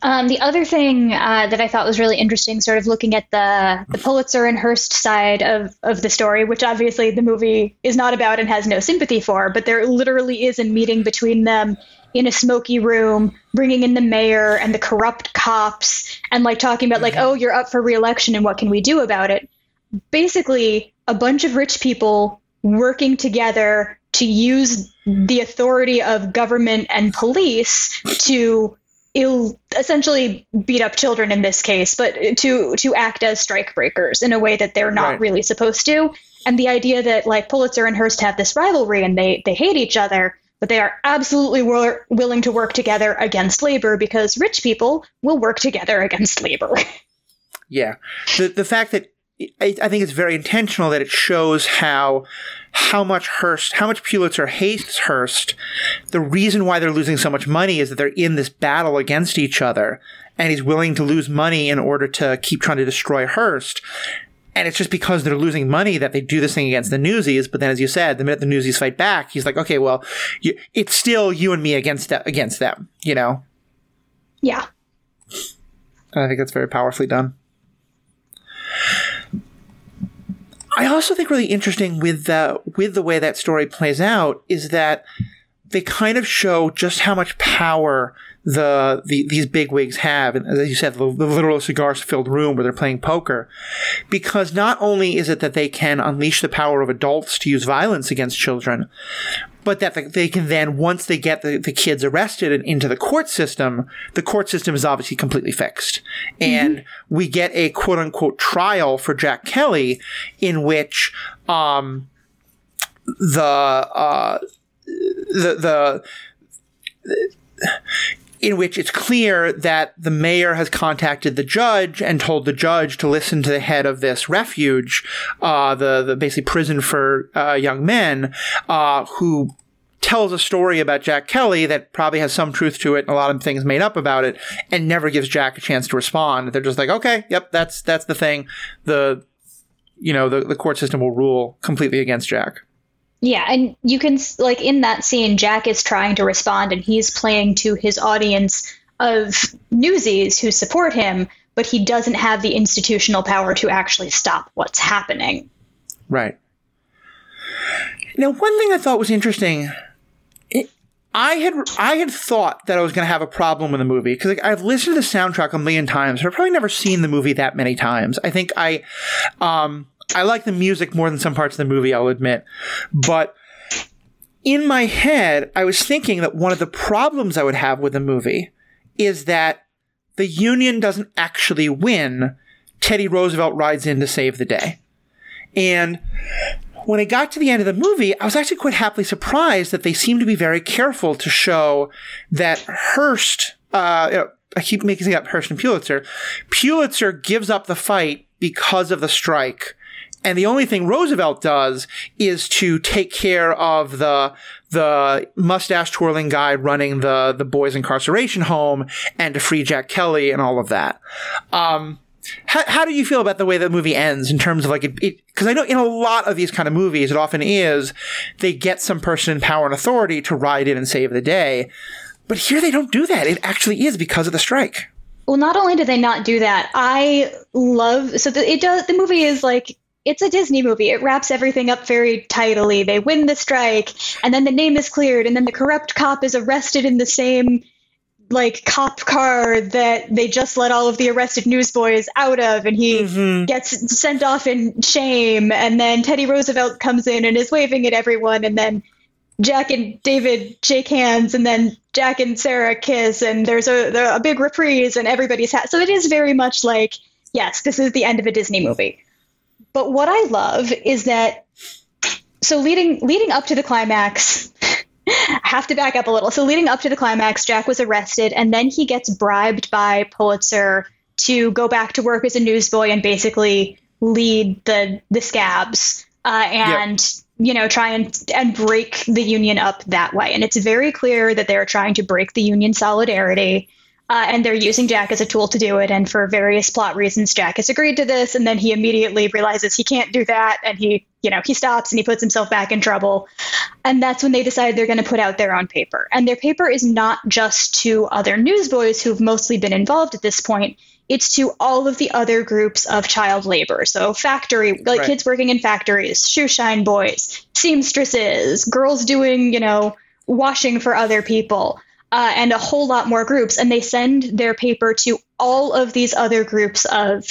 Um, the other thing uh, that I thought was really interesting, sort of looking at the, the Pulitzer and Hearst side of, of the story, which obviously the movie is not about and has no sympathy for, but there literally is a meeting between them in a smoky room, bringing in the mayor and the corrupt cops, and like talking about, like, mm-hmm. oh, you're up for reelection and what can we do about it? Basically, a bunch of rich people working together to use the authority of government and police to ill essentially beat up children in this case, but to to act as strike breakers in a way that they're not right. really supposed to. And the idea that like Pulitzer and Hearst have this rivalry and they they hate each other, but they are absolutely wor- willing to work together against labor because rich people will work together against labor.
Yeah, the the fact that I, think it's very intentional that it shows how how much Hearst, how much Pulitzer hates Hearst. The reason why they're losing so much money is that they're in this battle against each other, and he's willing to lose money in order to keep trying to destroy Hearst. And it's just because they're losing money that they do this thing against the Newsies. But then, as you said, the minute the Newsies fight back, he's like, okay, well, you, it's still you and me against against them, you know?
Yeah.
And I think that's very powerfully done. I also think really interesting with the with the way that story plays out is that they kind of show just how much power the, the these bigwigs have, and as you said, the, the literal cigar-filled room where they're playing poker, because not only is it that they can unleash the power of adults to use violence against children, but that they can then, once they get the, the kids arrested and into the court system, the court system is obviously completely fixed. Mm-hmm. And we get a quote unquote trial for Jack Kelly in which, um, the, uh, the, the, in which it's clear that the mayor has contacted the judge and told the judge to listen to the head of this refuge, uh, the, the basically prison for uh, young men, uh, who tells a story about Jack Kelly that probably has some truth to it and a lot of things made up about it, and never gives Jack a chance to respond. They're just like, okay, yep, that's that's the thing. The you know the, the court system will rule completely against Jack.
Yeah, and you can like in that scene, Jack is trying to respond, and he's playing to his audience of newsies who support him, but he doesn't have the institutional power to actually stop what's happening.
Right. Now, one thing I thought was interesting, it, I had I had thought that I was going to have a problem with the movie because like, I've listened to the soundtrack a million times, but I've probably never seen the movie that many times. I think I, um, I like the music more than some parts of the movie, I'll admit. But in my head, I was thinking that one of the problems I would have with the movie is that the Union doesn't actually win. Teddy Roosevelt rides in to save the day. And when I got to the end of the movie, I was actually quite happily surprised that they seemed to be very careful to show that Hearst, uh, I keep making up Hearst and Pulitzer. Pulitzer gives up the fight because of the strike and the only thing Roosevelt does is to take care of the the mustache twirling guy running the the boys incarceration home and to free Jack Kelly and all of that. Um, how, how do you feel about the way the movie ends in terms of like it? Because I know in a lot of these kind of movies, it often is they get some person in power and authority to ride in and save the day, but here they don't do that. It actually is because of the strike.
Well, not only do they not do that, I love so the, it does. The movie is like it's a Disney movie. It wraps everything up very tidily. They win the strike, and then the name is cleared, and then the corrupt cop is arrested in the same like cop car that they just let all of the arrested newsboys out of and he mm-hmm. gets sent off in shame and then Teddy Roosevelt comes in and is waving at everyone and then Jack and David shake hands and then Jack and Sarah kiss and there's a, a big reprise and everybody's hat so it is very much like yes this is the end of a Disney movie but what I love is that so leading leading up to the climax, I have to back up a little. So leading up to the climax, Jack was arrested and then he gets bribed by Pulitzer to go back to work as a newsboy and basically lead the the scabs uh, and yep. you know try and and break the union up that way. And it's very clear that they're trying to break the union solidarity. Uh, and they're using Jack as a tool to do it. And for various plot reasons, Jack has agreed to this. And then he immediately realizes he can't do that. And he, you know, he stops and he puts himself back in trouble. And that's when they decide they're going to put out their own paper. And their paper is not just to other newsboys who've mostly been involved at this point it's to all of the other groups of child labor. So factory, like right. kids working in factories, shoe shine boys, seamstresses, girls doing, you know, washing for other people, uh, and a whole lot more groups. And they send their paper to all of these other groups of,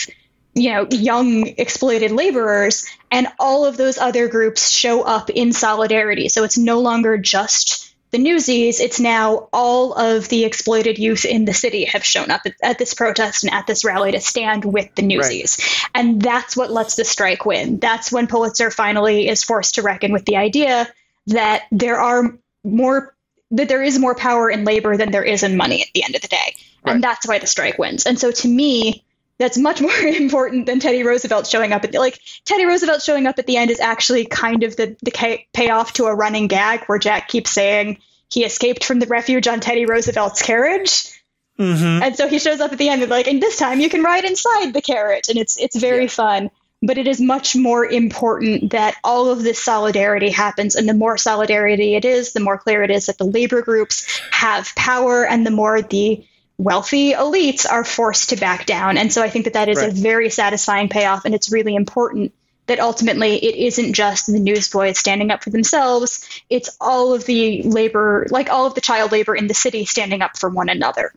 you know, young exploited laborers, and all of those other groups show up in solidarity. So it's no longer just the Newsies, it's now all of the exploited youth in the city have shown up at, at this protest and at this rally to stand with the Newsies. Right. And that's what lets the strike win. That's when Pulitzer finally is forced to reckon with the idea that there are more that there is more power in labor than there is in money at the end of the day. Right. And that's why the strike wins. And so to me, that's much more important than Teddy Roosevelt showing up at the, like Teddy Roosevelt showing up at the end is actually kind of the the payoff to a running gag where Jack keeps saying he escaped from the refuge on Teddy Roosevelt's carriage. Mm-hmm. And so he shows up at the end and like, and this time you can ride inside the carriage, and it's it's very yeah. fun. But it is much more important that all of this solidarity happens, and the more solidarity it is, the more clear it is that the labor groups have power, and the more the wealthy elites are forced to back down. And so I think that that is right. a very satisfying payoff, and it's really important that ultimately it isn't just the newsboys standing up for themselves, it's all of the labor, like all of the child labor in the city standing up for one another.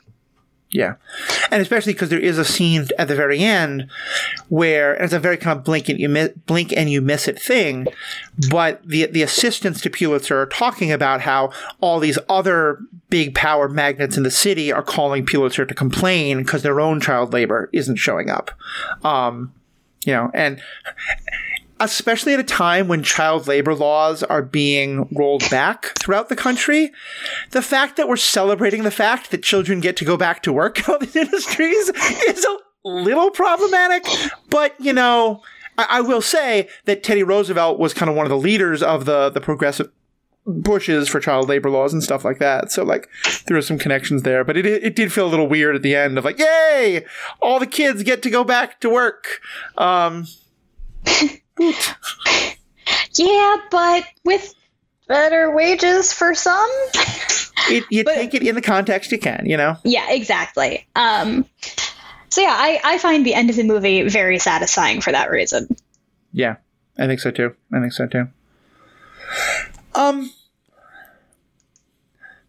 Yeah. And especially because there is a scene at the very end where it's a very kind of blink and you miss, blink and you miss it thing, but the the assistants to Pulitzer are talking about how all these other big power magnets in the city are calling Pulitzer to complain because their own child labor isn't showing up. Um, you know, and especially at a time when child labor laws are being rolled back throughout the country, the fact that we're celebrating the fact that children get to go back to work in all these industries is a little problematic. But, you know, I, I will say that Teddy Roosevelt was kind of one of the leaders of the, the progressive pushes for child labor laws and stuff like that. So like there were some connections there, but it it did feel a little weird at the end of like, yay, all the kids get to go back to work. Um,
yeah, but with better wages for some.
it, you but, take it in the context you can, you know.
Yeah, exactly. Um, so yeah, I I find the end of the movie very satisfying for that reason.
Yeah, I think so too. I think so too. Um,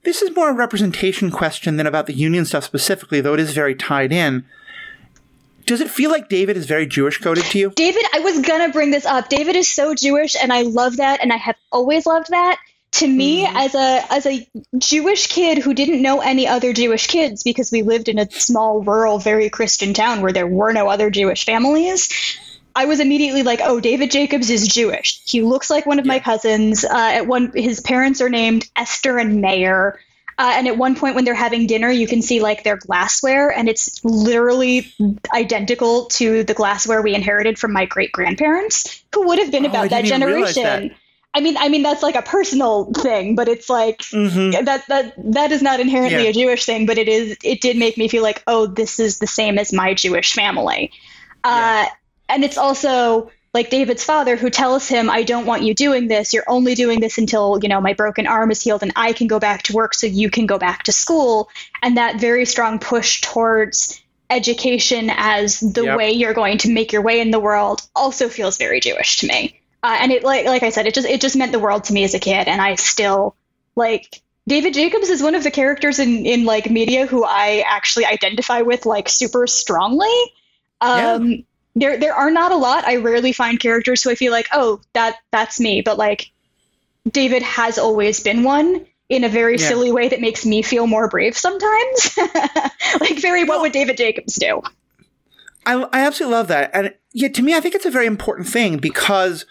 this is more a representation question than about the union stuff specifically, though it is very tied in. Does it feel like David is very Jewish coded to you?
David, I was gonna bring this up. David is so Jewish, and I love that, and I have always loved that. To me, mm-hmm. as a as a Jewish kid who didn't know any other Jewish kids because we lived in a small, rural, very Christian town where there were no other Jewish families, I was immediately like, "Oh, David Jacobs is Jewish. He looks like one of yeah. my cousins. Uh, at one, his parents are named Esther and Mayer." Uh, and at one point, when they're having dinner, you can see like their glassware, and it's literally identical to the glassware we inherited from my great grandparents, who would have been oh, about that generation. That. I mean, I mean that's like a personal thing, but it's like mm-hmm. that that that is not inherently yeah. a Jewish thing, but it is. It did make me feel like, oh, this is the same as my Jewish family. Uh, yeah and it's also like David's father who tells him, I don't want you doing this. You're only doing this until, you know, my broken arm is healed and I can go back to work so you can go back to school. And that very strong push towards education as the yep. way you're going to make your way in the world also feels very Jewish to me. Uh, and it like like I said, it just it just meant the world to me as a kid, and I still like David Jacobs is one of the characters in in like media who I actually identify with like super strongly. Um, yeah there there are not a lot. I rarely find characters who I feel like, oh, that that's me. But like David has always been one in a very yeah. silly way that makes me feel more brave sometimes. like very what would David Jacobs do?
I, I absolutely love that. And yeah, to me, I think it's a very important thing because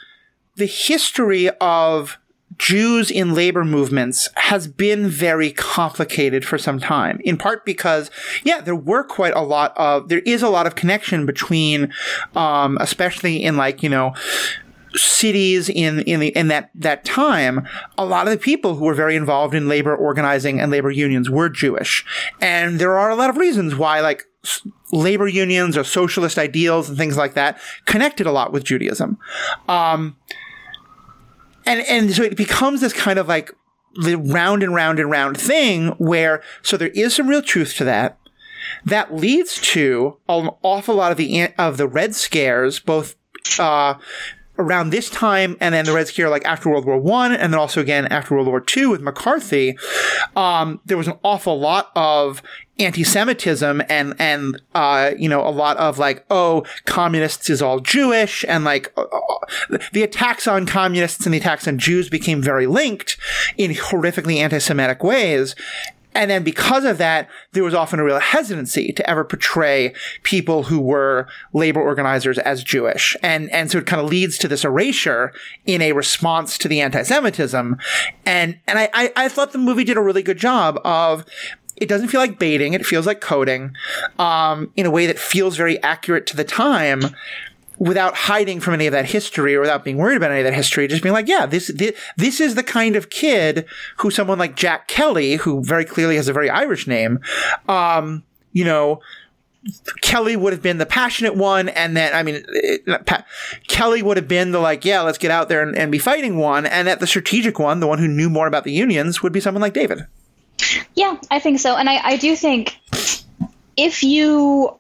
the history of Jews in labor movements has been very complicated for some time, in part because, yeah, there were quite a lot of, there is a lot of connection between, um, especially in like, you know, cities in in the, in that that time, a lot of the people who were very involved in labor organizing and labor unions were Jewish, and there are a lot of reasons why like labor unions or socialist ideals and things like that connected a lot with Judaism. Um, and and so it becomes this kind of like the round and round and round thing where so there is some real truth to that. That leads to an awful lot of the of the Red Scares, both uh, around this time, and then the Red Scare, like after World War One, and then also again after World War Two with McCarthy. Um, there was an awful lot of anti-Semitism and and uh, you know a lot of like oh communists is all Jewish and like uh, uh, the attacks on communists and the attacks on Jews became very linked in horrifically anti-Semitic ways. And then because of that, there was often a real hesitancy to ever portray people who were labor organizers as Jewish. And, and so it kind of leads to this erasure in a response to the anti-Semitism. And, and I, I, I thought the movie did a really good job of it doesn't feel like baiting. It feels like coding, um, in a way that feels very accurate to the time without hiding from any of that history or without being worried about any of that history, just being like, yeah, this, this, this is the kind of kid who someone like Jack Kelly, who very clearly has a very Irish name, um, you know, Kelly would have been the passionate one, and then I mean, it, pa- Kelly would have been the like, yeah, let's get out there and, and be fighting one, and that the strategic one, the one who knew more about the unions, would be someone like David.
Yeah, I think so. And I, I do think if you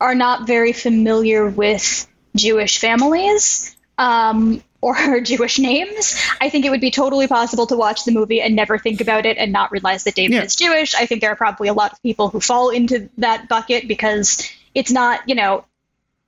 are not very familiar with Jewish families um, or Jewish names, I think it would be totally possible to watch the movie and never think about it and not realize that David yeah. is Jewish. I think there are probably a lot of people who fall into that bucket because it's not, you know,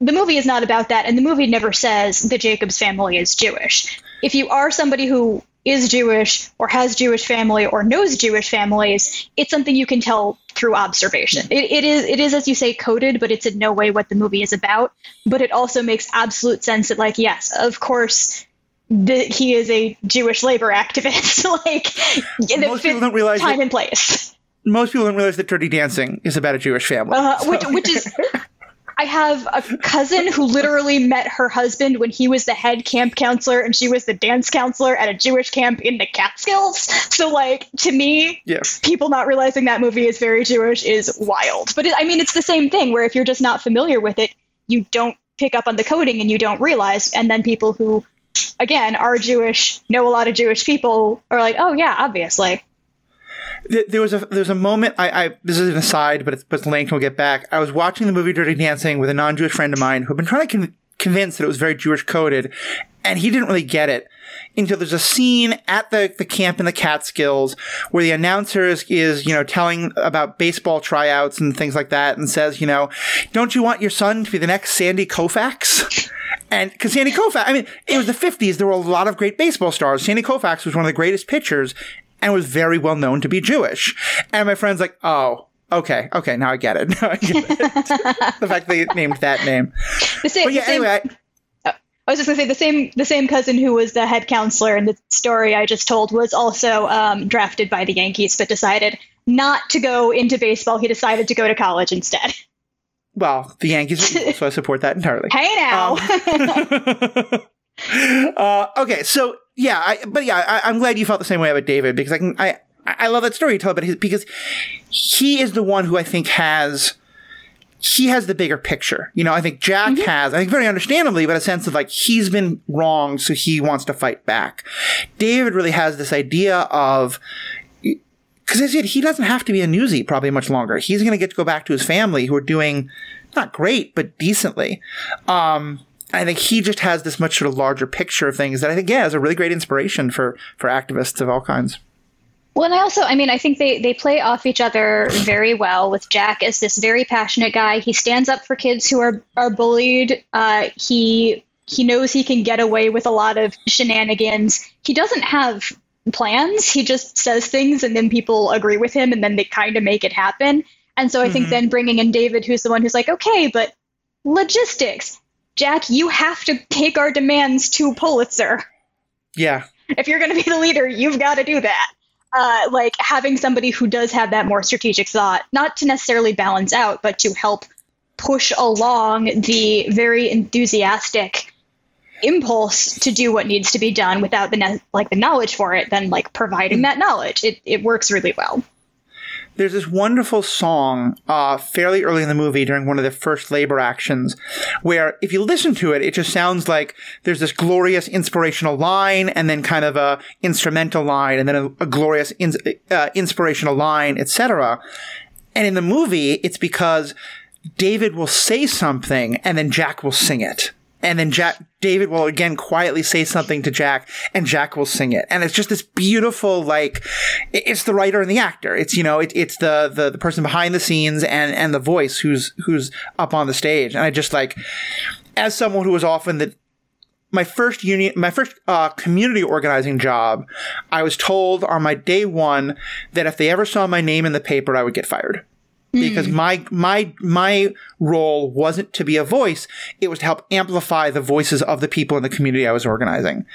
the movie is not about that, and the movie never says the Jacobs family is Jewish. If you are somebody who is Jewish or has Jewish family or knows Jewish families, it's something you can tell through observation. It, it is it is as you say coded, but it's in no way what the movie is about. But it also makes absolute sense that like yes, of course. The, he is a Jewish labor activist. like
most people don't realize
time that, and place.
Most people don't realize that Dirty Dancing is about a Jewish family,
uh, so. which, which is I have a cousin who literally met her husband when he was the head camp counselor and she was the dance counselor at a Jewish camp in the Catskills. So, like, to me,
yes.
people not realizing that movie is very Jewish is wild. But it, I mean, it's the same thing where if you're just not familiar with it, you don't pick up on the coding and you don't realize. And then people who, again, are Jewish, know a lot of Jewish people are like, oh, yeah, obviously
there was a there was a moment. I, I this is an aside, but it's but Lane will get back. I was watching the movie Dirty Dancing with a non-Jewish friend of mine who had been trying to con- convince that it was very Jewish coded, and he didn't really get it until there's a scene at the, the camp in the Catskills where the announcer is, is, you know, telling about baseball tryouts and things like that and says, you know, don't you want your son to be the next Sandy Koufax? And because Sandy Koufax, I mean, it was the 50s. There were a lot of great baseball stars. Sandy Koufax was one of the greatest pitchers and was very well known to be Jewish. And my friend's like, oh, okay, okay, now I get it. Now I get it. the fact they named that name.
The same,
but yeah,
same,
anyway.
I, I was just gonna say the same the same cousin who was the head counselor in the story I just told was also um, drafted by the Yankees, but decided not to go into baseball. He decided to go to college instead.
Well, the Yankees, so I support that entirely.
Hey now.
Um, uh, okay, so yeah, I, but yeah, I, am glad you felt the same way about David because I can, I, I love that story you tell about his, because he is the one who I think has, he has the bigger picture. You know, I think Jack mm-hmm. has, I think very understandably, but a sense of like, he's been wrong, so he wants to fight back. David really has this idea of, because as yet, he doesn't have to be a newsie probably much longer. He's going to get to go back to his family who are doing not great, but decently. Um, I think he just has this much sort of larger picture of things that I think, yeah, is a really great inspiration for, for activists of all kinds.
Well, and I also, I mean, I think they, they play off each other very well with Jack as this very passionate guy. He stands up for kids who are, are bullied. Uh, he, he knows he can get away with a lot of shenanigans. He doesn't have plans. He just says things and then people agree with him and then they kind of make it happen. And so I mm-hmm. think then bringing in David, who's the one who's like, okay, but logistics. Jack, you have to take our demands to Pulitzer.
Yeah.
If you're going to be the leader, you've got to do that. Uh, like having somebody who does have that more strategic thought, not to necessarily balance out, but to help push along the very enthusiastic impulse to do what needs to be done without the ne- like the knowledge for it then like providing that knowledge it, it works really well
there's this wonderful song uh, fairly early in the movie during one of the first labor actions where if you listen to it it just sounds like there's this glorious inspirational line and then kind of a instrumental line and then a, a glorious in, uh, inspirational line etc and in the movie it's because david will say something and then jack will sing it and then Jack David will again quietly say something to Jack and Jack will sing it. And it's just this beautiful like it's the writer and the actor. It's you know, it, it's the, the the person behind the scenes and and the voice who's who's up on the stage. And I just like as someone who was often the my first union, my first uh, community organizing job, I was told on my day one that if they ever saw my name in the paper, I would get fired because mm. my my my role wasn't to be a voice. It was to help amplify the voices of the people in the community i was organizing.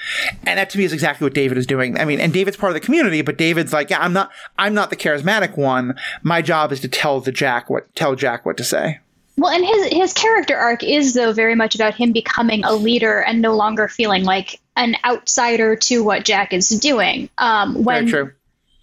And that to me is exactly what david is doing. I mean and david's part of the community but david's like yeah i'm not i'm not the charismatic one. My job is to tell the jack what tell jack what to say.
Well and his his character arc is though very much about him becoming a leader and no longer feeling like an outsider to what jack is doing. Um when
very true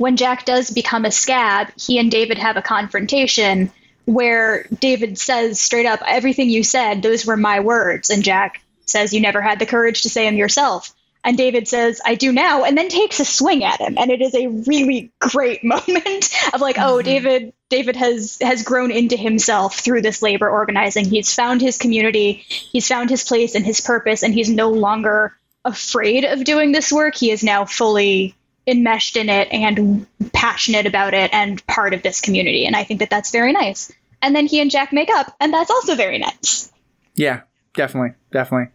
when Jack does become a scab, he and David have a confrontation where David says straight up, Everything you said, those were my words. And Jack says, You never had the courage to say them yourself. And David says, I do now, and then takes a swing at him. And it is a really great moment of like, oh, mm-hmm. oh, David David has has grown into himself through this labor organizing. He's found his community, he's found his place and his purpose, and he's no longer afraid of doing this work. He is now fully enmeshed in it and passionate about it and part of this community. And I think that that's very nice. And then he and Jack make up, and that's also very nice.
Yeah, definitely, definitely.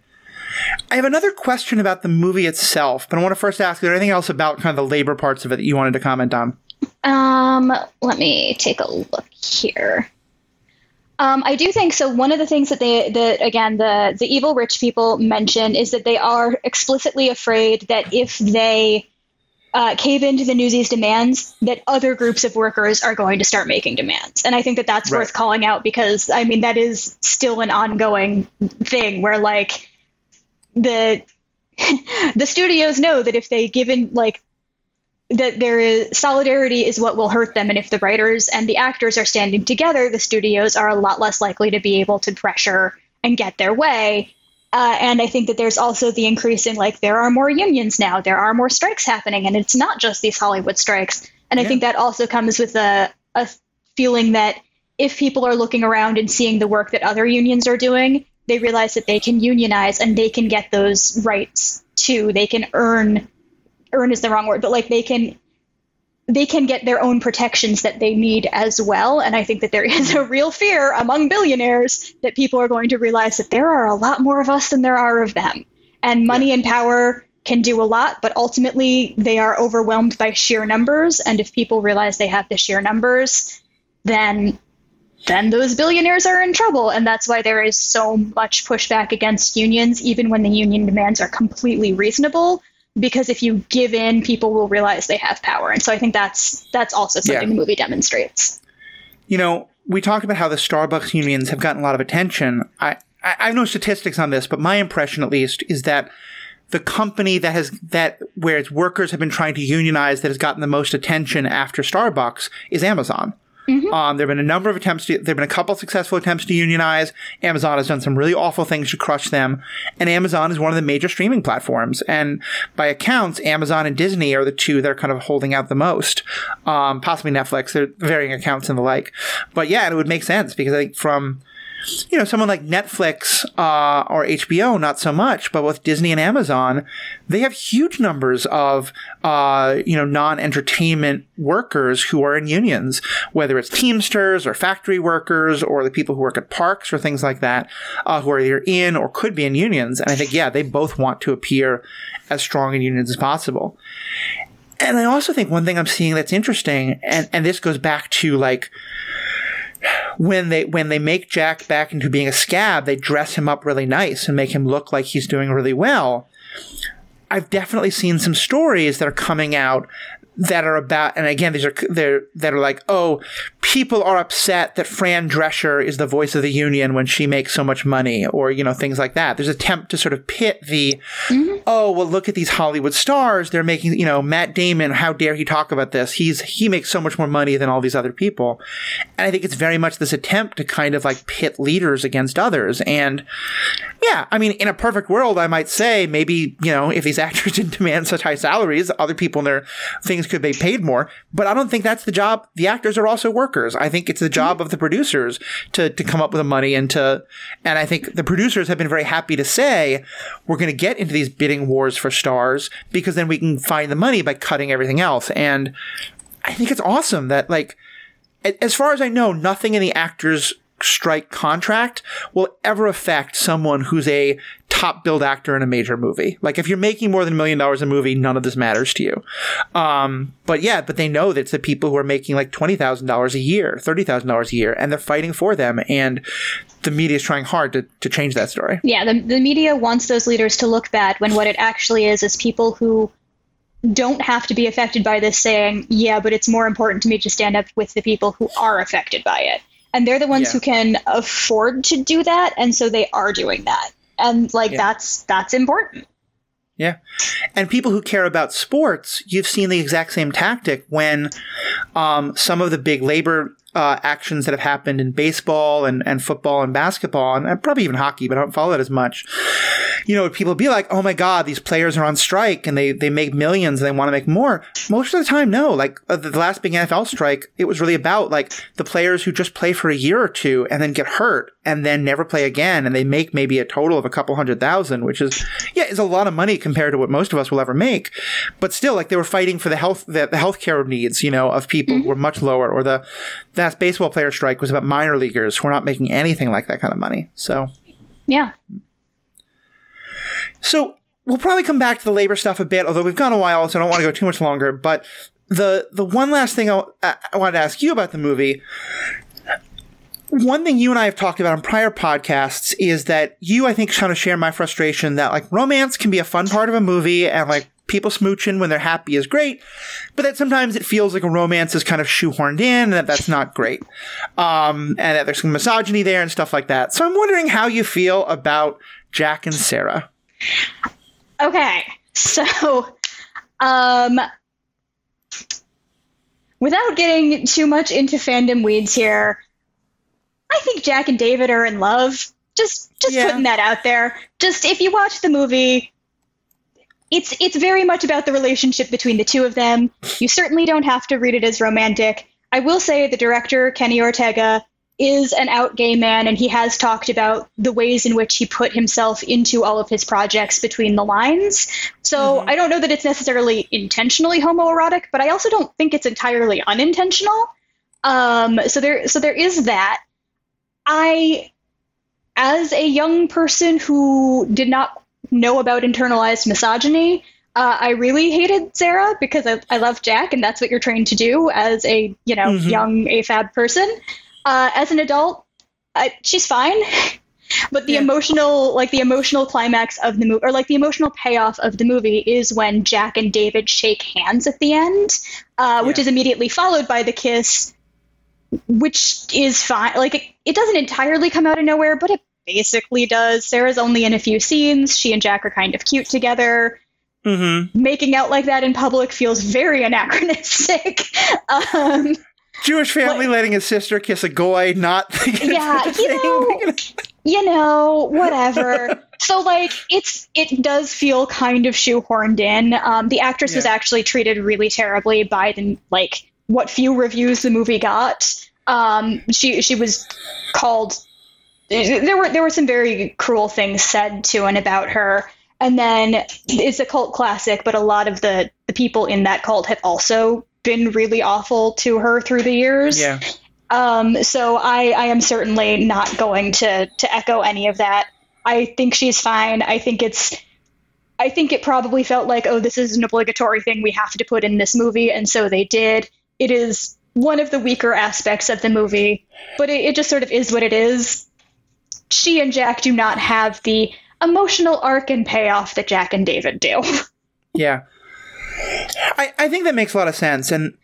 I have another question about the movie itself, but I want to first ask: Is there anything else about kind of the labor parts of it that you wanted to comment on?
Um, let me take a look here. Um, I do think so. One of the things that they, that again, the the evil rich people mention is that they are explicitly afraid that if they uh, cave into the Newsies' demands, that other groups of workers are going to start making demands. And I think that that's right. worth calling out because, I mean, that is still an ongoing thing where, like, the the studios know that if they give in, like, that there is solidarity is what will hurt them and if the writers and the actors are standing together the studios are a lot less likely to be able to pressure and get their way uh, and I think that there's also the increase in like there are more unions now, there are more strikes happening, and it's not just these Hollywood strikes. And yeah. I think that also comes with a, a feeling that if people are looking around and seeing the work that other unions are doing, they realize that they can unionize and they can get those rights too. They can earn earn is the wrong word, but like they can they can get their own protections that they need as well. And I think that there is a real fear among billionaires that people are going to realize that there are a lot more of us than there are of them. And money yeah. and power can do a lot, but ultimately they are overwhelmed by sheer numbers. And if people realize they have the sheer numbers, then then those billionaires are in trouble. And that's why there is so much pushback against unions, even when the union demands are completely reasonable because if you give in, people will realize they have power. And so I think that's that's also something yeah. the movie demonstrates.
You know, we talked about how the Starbucks unions have gotten a lot of attention. I, I, I have no statistics on this, but my impression, at least, is that the company that has that where its workers have been trying to unionize that has gotten the most attention after Starbucks is Amazon. Mm-hmm. Um, there have been a number of attempts to, there have been a couple successful attempts to unionize. Amazon has done some really awful things to crush them. And Amazon is one of the major streaming platforms. And by accounts, Amazon and Disney are the two that are kind of holding out the most. Um, possibly Netflix, they're varying accounts and the like. But yeah, it would make sense because I think from, you know, someone like Netflix uh, or HBO, not so much, but with Disney and Amazon, they have huge numbers of uh, you know non-entertainment workers who are in unions, whether it's Teamsters or factory workers or the people who work at parks or things like that, uh, who are either in or could be in unions. And I think yeah, they both want to appear as strong in unions as possible. And I also think one thing I'm seeing that's interesting, and, and this goes back to like when they when they make Jack back into being a scab, they dress him up really nice and make him look like he's doing really well. I've definitely seen some stories that are coming out that are about, and again, these are they're that are like, oh, people are upset that Fran Drescher is the voice of the union when she makes so much money, or you know things like that. There's attempt to sort of pit the, mm-hmm. Oh, well, look at these Hollywood stars. They're making, you know, Matt Damon. How dare he talk about this? He's he makes so much more money than all these other people, and I think it's very much this attempt to kind of like pit leaders against others. And yeah, I mean, in a perfect world, I might say maybe you know if these actors didn't demand such high salaries, other people in their things could be paid more. But I don't think that's the job. The actors are also workers. I think it's the job of the producers to, to come up with the money and to, and I think the producers have been very happy to say, we're going to get into these bidding wars for stars because then we can find the money by cutting everything else. And I think it's awesome that like, as far as I know, nothing in the actors strike contract will ever affect someone who's a top billed actor in a major movie. Like if you're making more than a million dollars a movie, none of this matters to you. Um, but yeah, but they know that it's the people who are making like twenty thousand dollars a year, thirty thousand dollars a year, and they're fighting for them. And the media is trying hard to, to change that story.
Yeah, the, the media wants those leaders to look bad when what it actually is is people who don't have to be affected by this saying, yeah, but it's more important to me to stand up with the people who are affected by it and they're the ones yeah. who can afford to do that and so they are doing that and like yeah. that's that's important
yeah. And people who care about sports, you've seen the exact same tactic when um, some of the big labor uh, actions that have happened in baseball and, and football and basketball, and probably even hockey, but I don't follow that as much you know, people be like, oh my God, these players are on strike and they, they make millions and they want to make more. Most of the time, no. Like uh, the last big NFL strike, it was really about like the players who just play for a year or two and then get hurt and then never play again. And they make maybe a total of a couple hundred thousand, which is, yeah, is a lot of money compared to what most of us will ever make. But still, like they were fighting for the health, the, the healthcare needs, you know, of people mm-hmm. were much lower. Or the last baseball player strike was about minor leaguers who are not making anything like that kind of money. So,
yeah.
So we'll probably come back to the labor stuff a bit, although we've gone a while, so I don't want to go too much longer. But the the one last thing I, I wanted to ask you about the movie. One thing you and I have talked about on prior podcasts is that you, I think, kind of share my frustration that like romance can be a fun part of a movie and like people smooching when they're happy is great, but that sometimes it feels like a romance is kind of shoehorned in and that that's not great. Um, and that there's some misogyny there and stuff like that. So I'm wondering how you feel about Jack and Sarah.
Okay, so um, without getting too much into fandom weeds here, I think Jack and David are in love. Just just yeah. putting that out there. Just if you watch the movie, it's it's very much about the relationship between the two of them. You certainly don't have to read it as romantic. I will say the director Kenny Ortega is an out gay man and he has talked about the ways in which he put himself into all of his projects between the lines. So mm-hmm. I don't know that it's necessarily intentionally homoerotic, but I also don't think it's entirely unintentional. Um, so there so there is that. I as a young person who did not know about internalized misogyny, uh, I really hated Sarah because I, I love Jack, and that's what you're trained to do as a you know mm-hmm. young AFAB person. Uh, as an adult, I, she's fine. but the yeah. emotional, like the emotional climax of the movie, or like the emotional payoff of the movie, is when Jack and David shake hands at the end, uh, which is immediately followed by the kiss, which is fine. Like it, it doesn't entirely come out of nowhere, but it basically does. Sarah's only in a few scenes. She and Jack are kind of cute together. Mm-hmm. Making out like that in public feels very anachronistic. um,
Jewish family letting his sister kiss a goy, not
yeah, you know, you know, whatever. so like, it's it does feel kind of shoehorned in. Um, the actress yeah. was actually treated really terribly by the like what few reviews the movie got. Um, she she was called. There were there were some very cruel things said to and about her. And then it's a cult classic, but a lot of the, the people in that cult have also been really awful to her through the years.
Yeah.
Um, so I, I am certainly not going to to echo any of that. I think she's fine. I think it's I think it probably felt like, oh, this is an obligatory thing we have to put in this movie, and so they did. It is one of the weaker aspects of the movie, but it, it just sort of is what it is. She and Jack do not have the emotional arc and payoff that Jack and David do.
Yeah. I, I think that makes a lot of sense. And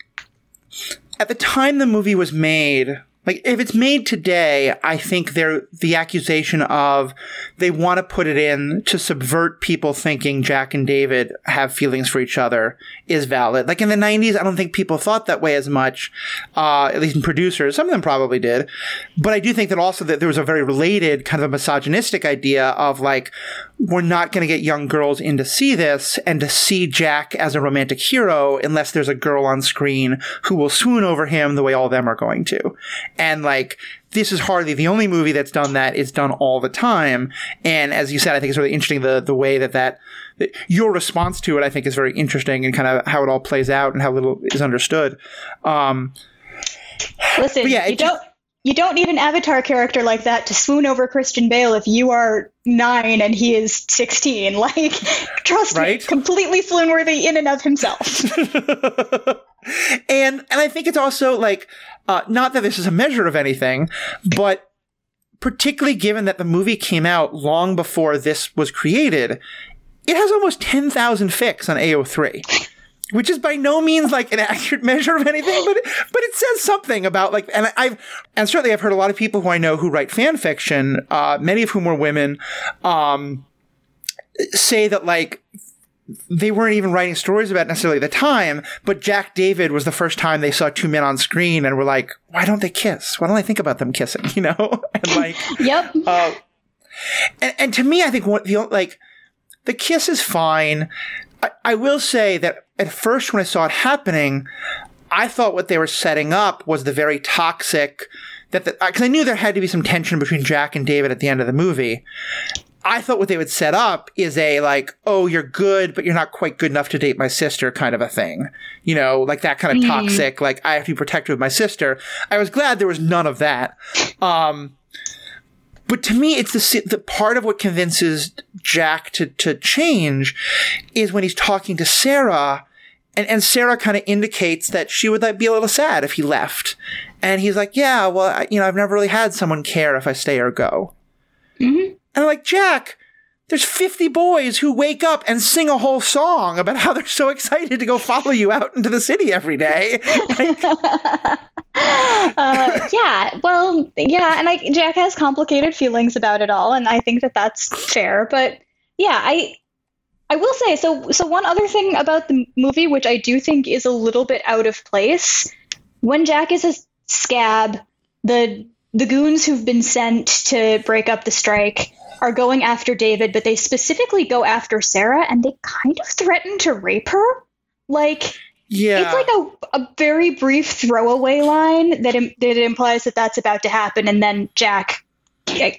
at the time the movie was made, like if it's made today, I think there the accusation of they want to put it in to subvert people thinking Jack and David have feelings for each other is valid. Like in the '90s, I don't think people thought that way as much, uh, at least in producers. Some of them probably did, but I do think that also that there was a very related kind of a misogynistic idea of like we're not going to get young girls in to see this and to see Jack as a romantic hero unless there's a girl on screen who will swoon over him the way all of them are going to. And like, this is hardly the only movie that's done that. It's done all the time. And as you said, I think it's really interesting the, the way that that, that your response to it, I think is very interesting and kind of how it all plays out and how little is understood. Um,
Listen,
yeah,
you don't you don't need an avatar character like that to swoon over Christian Bale if you are nine and he is sixteen. Like, trust
Right?
me, completely swoon worthy in and of himself.
and and I think it's also like uh, not that this is a measure of anything, but particularly given that the movie came out long before this was created, it has almost ten thousand fics on AO3. Which is by no means like an accurate measure of anything, but but it says something about like, and I've and certainly I've heard a lot of people who I know who write fan fiction, uh, many of whom were women, um, say that like they weren't even writing stories about necessarily the time, but Jack David was the first time they saw two men on screen and were like, why don't they kiss? Why don't I think about them kissing? You know? and like,
yep.
uh, and, and to me, I think what the, like, the kiss is fine. I, I will say that at first when I saw it happening, I thought what they were setting up was the very toxic that because I knew there had to be some tension between Jack and David at the end of the movie. I thought what they would set up is a like, oh, you're good, but you're not quite good enough to date my sister kind of a thing. You know, like that kind of toxic, like I have to be protective of my sister. I was glad there was none of that. Um, but to me, it's the the part of what convinces Jack to to change is when he's talking to Sarah, and and Sarah kind of indicates that she would like be a little sad if he left, and he's like, yeah, well, I, you know, I've never really had someone care if I stay or go.
Mhm.
And I'm like, Jack, there's 50 boys who wake up and sing a whole song about how they're so excited to go follow you out into the city every day. Like,
uh, yeah, well, yeah, and I, Jack has complicated feelings about it all, and I think that that's fair. But yeah, I I will say so. So one other thing about the movie, which I do think is a little bit out of place, when Jack is a scab, the the goons who've been sent to break up the strike are going after David, but they specifically go after Sarah, and they kind of threaten to rape her. Like
yeah.
it's like a, a very brief throwaway line that, Im- that implies that that's about to happen, and then Jack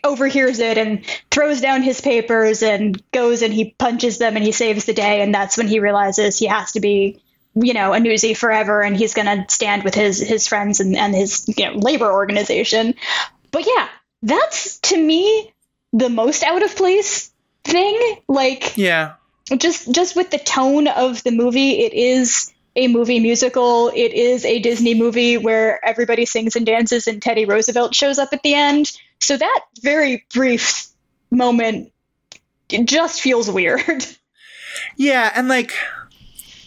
overhears it and throws down his papers and goes and he punches them and he saves the day, and that's when he realizes he has to be, you know, a newsie forever, and he's gonna stand with his his friends and, and his you know, labor organization. But yeah, that's to me the most out of place thing. Like
yeah.
just just with the tone of the movie it is a movie musical it is a disney movie where everybody sings and dances and teddy roosevelt shows up at the end so that very brief moment it just feels weird
Yeah, and like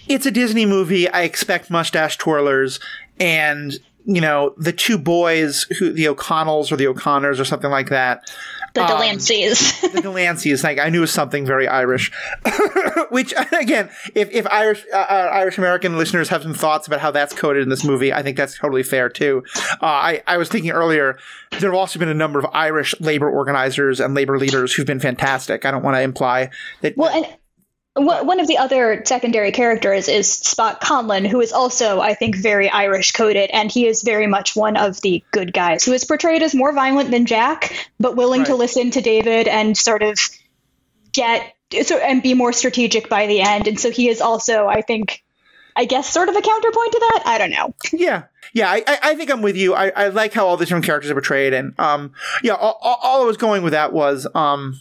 it's a Disney movie. I expect mustache twirlers and you know the two boys who the O'Connells or the O'Connors or something like that.
The
Um,
delancey's
The Delancey's like I knew something very Irish. Which again, if if Irish uh, uh, Irish American listeners have some thoughts about how that's coded in this movie, I think that's totally fair too. Uh, I I was thinking earlier there have also been a number of Irish labor organizers and labor leaders who've been fantastic. I don't want to imply that
well and one of the other secondary characters is Spot Conlon, who is also, I think, very Irish coded, and he is very much one of the good guys, who is portrayed as more violent than Jack, but willing to listen to David and sort of get so and be more strategic by the end. And so he is also, I think, I guess, sort of a counterpoint to that. I don't know.
Yeah, yeah, I, I, think I'm with you. I, I like how all the different characters are portrayed, and um, yeah, all, all, all I was going with that was um,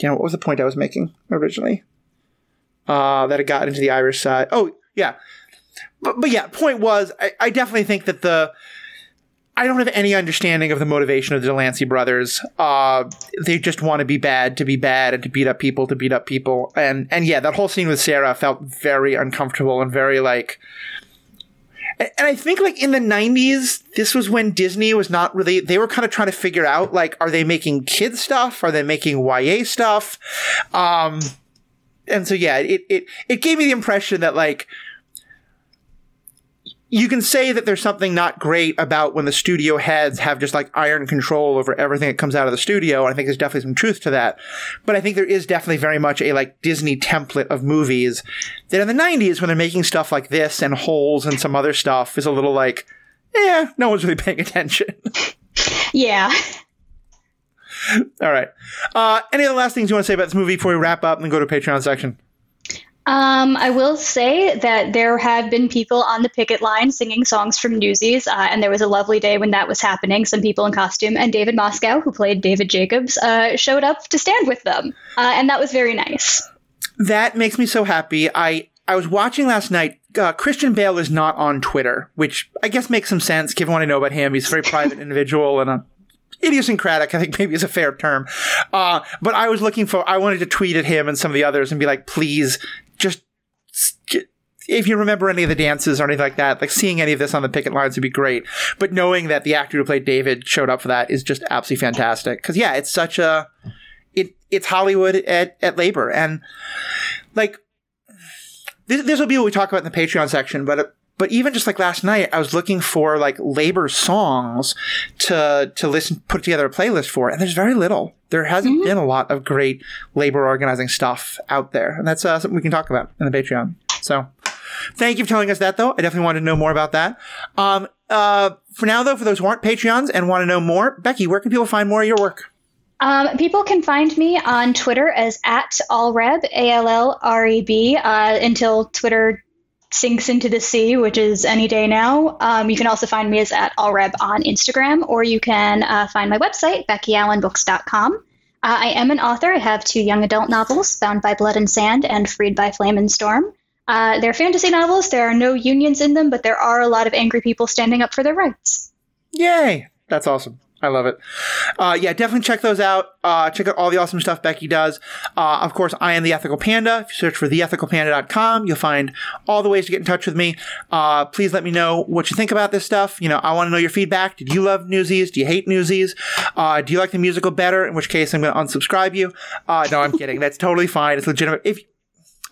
you know, what was the point I was making originally? Uh, that had gotten into the Irish side. Oh, yeah, but, but yeah, point was, I, I definitely think that the I don't have any understanding of the motivation of the Delancey brothers. Uh, they just want to be bad to be bad and to beat up people to beat up people. And and yeah, that whole scene with Sarah felt very uncomfortable and very like. And I think like in the '90s, this was when Disney was not really. They were kind of trying to figure out like, are they making kid stuff? Are they making YA stuff? Um, and so yeah, it it it gave me the impression that like you can say that there's something not great about when the studio heads have just like iron control over everything that comes out of the studio. And I think there's definitely some truth to that. But I think there is definitely very much a like Disney template of movies that in the 90s, when they're making stuff like this and Holes and some other stuff, is a little like, yeah, no one's really paying attention.
yeah.
All right. Uh, any other last things you want to say about this movie before we wrap up and go to Patreon section?
Um, I will say that there have been people on the picket line singing songs from Newsies, uh, and there was a lovely day when that was happening. Some people in costume, and David Moscow, who played David Jacobs, uh, showed up to stand with them, uh, and that was very nice.
That makes me so happy. I I was watching last night. Uh, Christian Bale is not on Twitter, which I guess makes some sense given what I know about him. He's a very private individual and a idiosyncratic, I think maybe is a fair term. Uh, but I was looking for, I wanted to tweet at him and some of the others and be like, please just if you remember any of the dances or anything like that, like seeing any of this on the picket lines would be great. But knowing that the actor who played David showed up for that is just absolutely fantastic. Because yeah, it's such a it it's Hollywood at at labor and like this, this will be what we talk about in the Patreon section. But but even just like last night, I was looking for like labor songs to to listen, put together a playlist for, and there's very little. There hasn't mm-hmm. been a lot of great labor organizing stuff out there, and that's uh, something we can talk about in the Patreon. So, thank you for telling us that, though. I definitely want to know more about that. Um, uh, for now, though, for those who aren't Patreons and want to know more, Becky, where can people find more of your work?
Um, people can find me on Twitter as at allreb, A L L R E B, uh, until Twitter sinks into the sea, which is any day now. Um, you can also find me as at allreb on Instagram, or you can uh, find my website, BeckyAllenBooks.com. Uh, I am an author. I have two young adult novels, Bound by Blood and Sand and Freed by Flame and Storm. Uh, they're fantasy novels. There are no unions in them, but there are a lot of angry people standing up for their rights.
Yay! That's awesome. I love it. Uh, yeah, definitely check those out. Uh, check out all the awesome stuff Becky does. Uh, of course, I am the Ethical Panda. If you search for theethicalpanda.com, you'll find all the ways to get in touch with me. Uh, please let me know what you think about this stuff. You know, I want to know your feedback. Did you love Newsies? Do you hate Newsies? Uh, do you like the musical better? In which case, I'm going to unsubscribe you. Uh, no, I'm kidding. That's totally fine. It's legitimate. If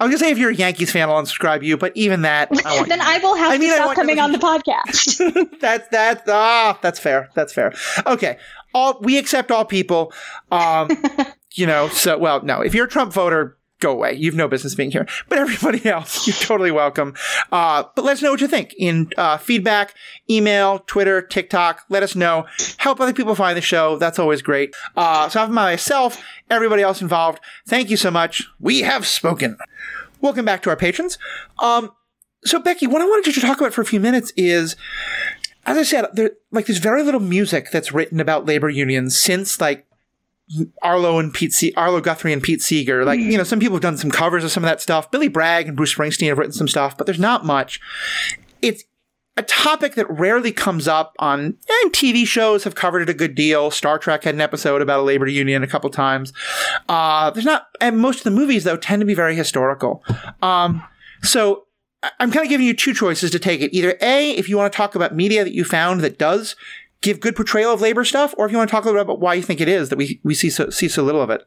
I was gonna say if you're a Yankees fan, I'll unsubscribe you, but even that,
I then I will have I mean, stop coming on the podcast.
that's that. ah, that's fair. That's fair. Okay, all we accept all people. Um, you know, so well, no, if you're a Trump voter, go away. You've no business being here. But everybody else, you're totally welcome. Uh, but let us know what you think in uh, feedback, email, Twitter, TikTok. Let us know. Help other people find the show. That's always great. Uh, so, on myself, everybody else involved, thank you so much. We have spoken. Welcome back to our patrons. Um, so Becky, what I wanted to talk about for a few minutes is, as I said, there like there's very little music that's written about labor unions since like Arlo and Pete Se- Arlo Guthrie and Pete Seeger. Like, you know, some people have done some covers of some of that stuff. Billy Bragg and Bruce Springsteen have written some stuff, but there's not much. It's a topic that rarely comes up on and TV shows have covered it a good deal. Star Trek had an episode about a labor union a couple times. Uh, there's not, and most of the movies though tend to be very historical. Um, so I'm kind of giving you two choices to take it. Either A, if you want to talk about media that you found that does give good portrayal of labor stuff, or if you want to talk a little bit about why you think it is that we, we see so, see so little of it.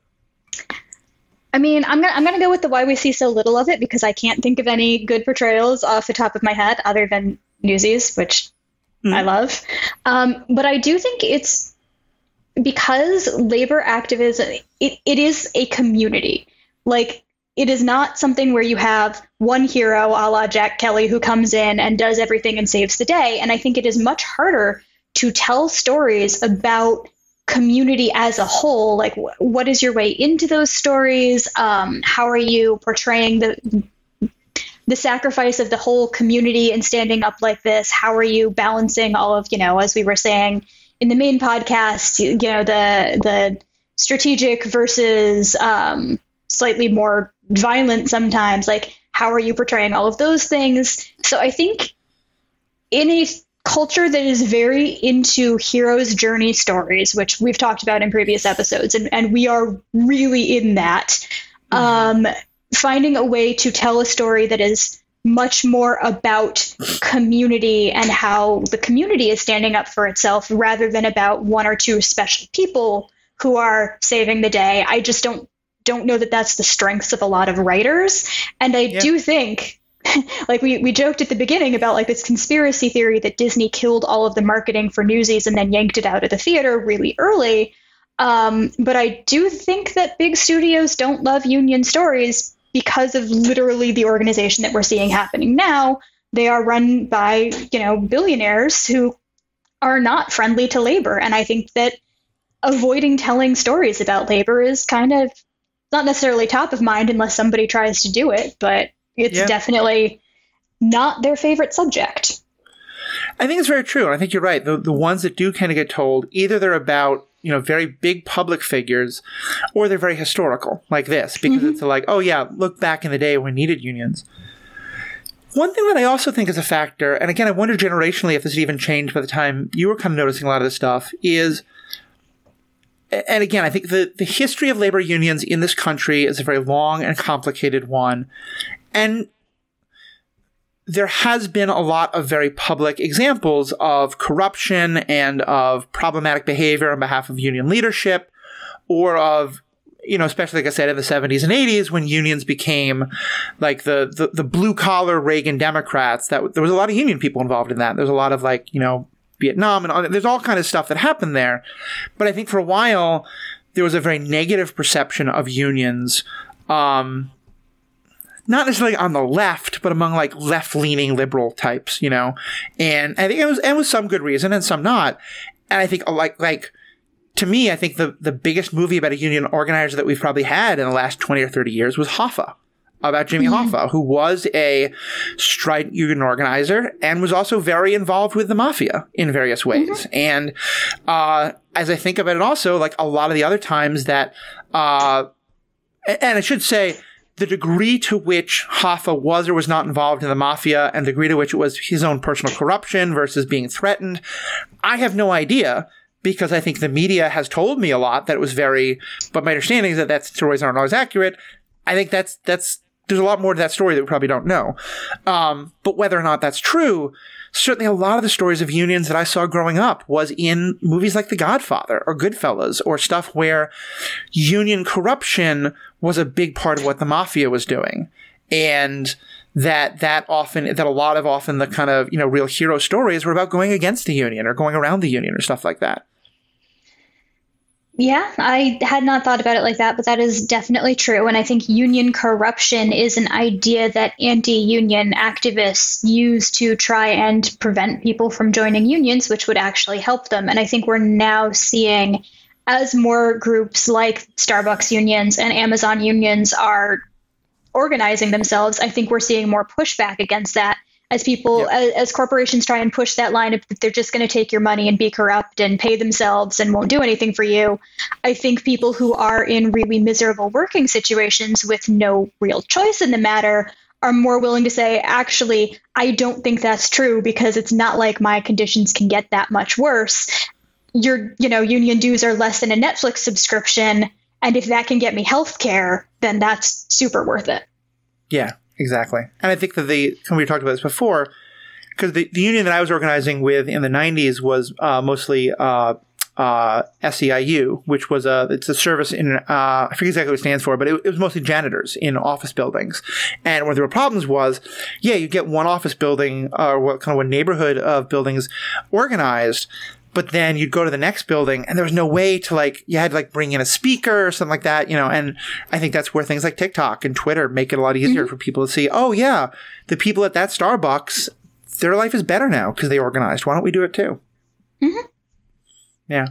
I mean, I'm gonna I'm gonna go with the why we see so little of it because I can't think of any good portrayals off the top of my head other than Newsies, which mm. I love. Um, but I do think it's because labor activism it, it is a community. Like it is not something where you have one hero a la Jack Kelly who comes in and does everything and saves the day. And I think it is much harder to tell stories about community as a whole like wh- what is your way into those stories? Um, how are you portraying the the sacrifice of the whole community and standing up like this? How are you balancing all of you know as we were saying in the main podcast you know the the strategic versus um, slightly more violent sometimes? Like how are you portraying all of those things? So I think in a culture that is very into heroes' journey stories, which we've talked about in previous episodes, and, and we are really in that. Mm-hmm. Um, finding a way to tell a story that is much more about community and how the community is standing up for itself rather than about one or two special people who are saving the day. I just don't don't know that that's the strengths of a lot of writers and I yeah. do think like we, we joked at the beginning about like this conspiracy theory that Disney killed all of the marketing for Newsies and then yanked it out of the theater really early. Um, but I do think that big studios don't love union stories because of literally the organization that we're seeing happening now. They are run by, you know, billionaires who are not friendly to labor. And I think that avoiding telling stories about labor is kind of not necessarily top of mind unless somebody tries to do it, but it's yeah. definitely not their favorite subject.
I think it's very true. And I think you're right. The, the ones that do kind of get told, either they're about, you know, very big public figures or they're very historical, like this, because mm-hmm. it's like, oh, yeah, look back in the day when we needed unions. One thing that I also think is a factor, and again, I wonder generationally if this had even changed by the time you were kind of noticing a lot of this stuff, is and again, I think the, the history of labor unions in this country is a very long and complicated one. And there has been a lot of very public examples of corruption and of problematic behavior on behalf of union leadership or of you know, especially like I said in the 70s and 80s when unions became like the the, the blue collar Reagan Democrats that there was a lot of union people involved in that. There's a lot of like, you know, Vietnam and there's all kind of stuff that happened there. But I think for a while there was a very negative perception of unions um, not necessarily on the left, but among like left leaning liberal types, you know. And I think it was and with some good reason and some not. And I think like like to me, I think the the biggest movie about a union organizer that we've probably had in the last twenty or thirty years was Hoffa. About Jimmy mm-hmm. Hoffa, who was a strident union organizer and was also very involved with the mafia in various ways. Mm-hmm. And uh, as I think about it, also like a lot of the other times that, uh, and I should say, the degree to which Hoffa was or was not involved in the mafia and the degree to which it was his own personal corruption versus being threatened, I have no idea because I think the media has told me a lot that it was very, but my understanding is that that stories aren't always accurate. I think that's, that's, there's a lot more to that story that we probably don't know. Um, but whether or not that's true, certainly a lot of the stories of unions that I saw growing up was in movies like The Godfather or Goodfellas or stuff where union corruption was a big part of what the mafia was doing. And that that often that a lot of often the kind of you know real hero stories were about going against the union or going around the union or stuff like that.
Yeah, I had not thought about it like that, but that is definitely true. And I think union corruption is an idea that anti union activists use to try and prevent people from joining unions, which would actually help them. And I think we're now seeing as more groups like Starbucks unions and Amazon unions are organizing themselves, I think we're seeing more pushback against that as people as, as, corporations try and push that line of that they're just going to take your money and be corrupt and pay themselves and won't do anything for you i think people who are in really miserable working situations with no real choice in the matter are more willing to say actually i don't think that's true because it's not like my conditions can get that much worse. Your you know union dues are less than a netflix subscription and if that can get me health care then that's super worth it.
Yeah Exactly. And I think that the, we talked about this before, because the, the union that I was organizing with in the 90s was uh, mostly uh, uh, SEIU, which was a it's a service in uh, I forget exactly what it stands for, but it, it, was mostly janitors in office buildings. And one of the problems was, yeah, you get one office building or what kind of a neighborhood of buildings organized, but then you'd go to the next building and there was no way to like you had to like bring in a speaker or something like that you know and i think that's where things like tiktok and twitter make it a lot easier mm-hmm. for people to see oh yeah the people at that starbucks their life is better now because they organized why don't we do it too mm-hmm. yeah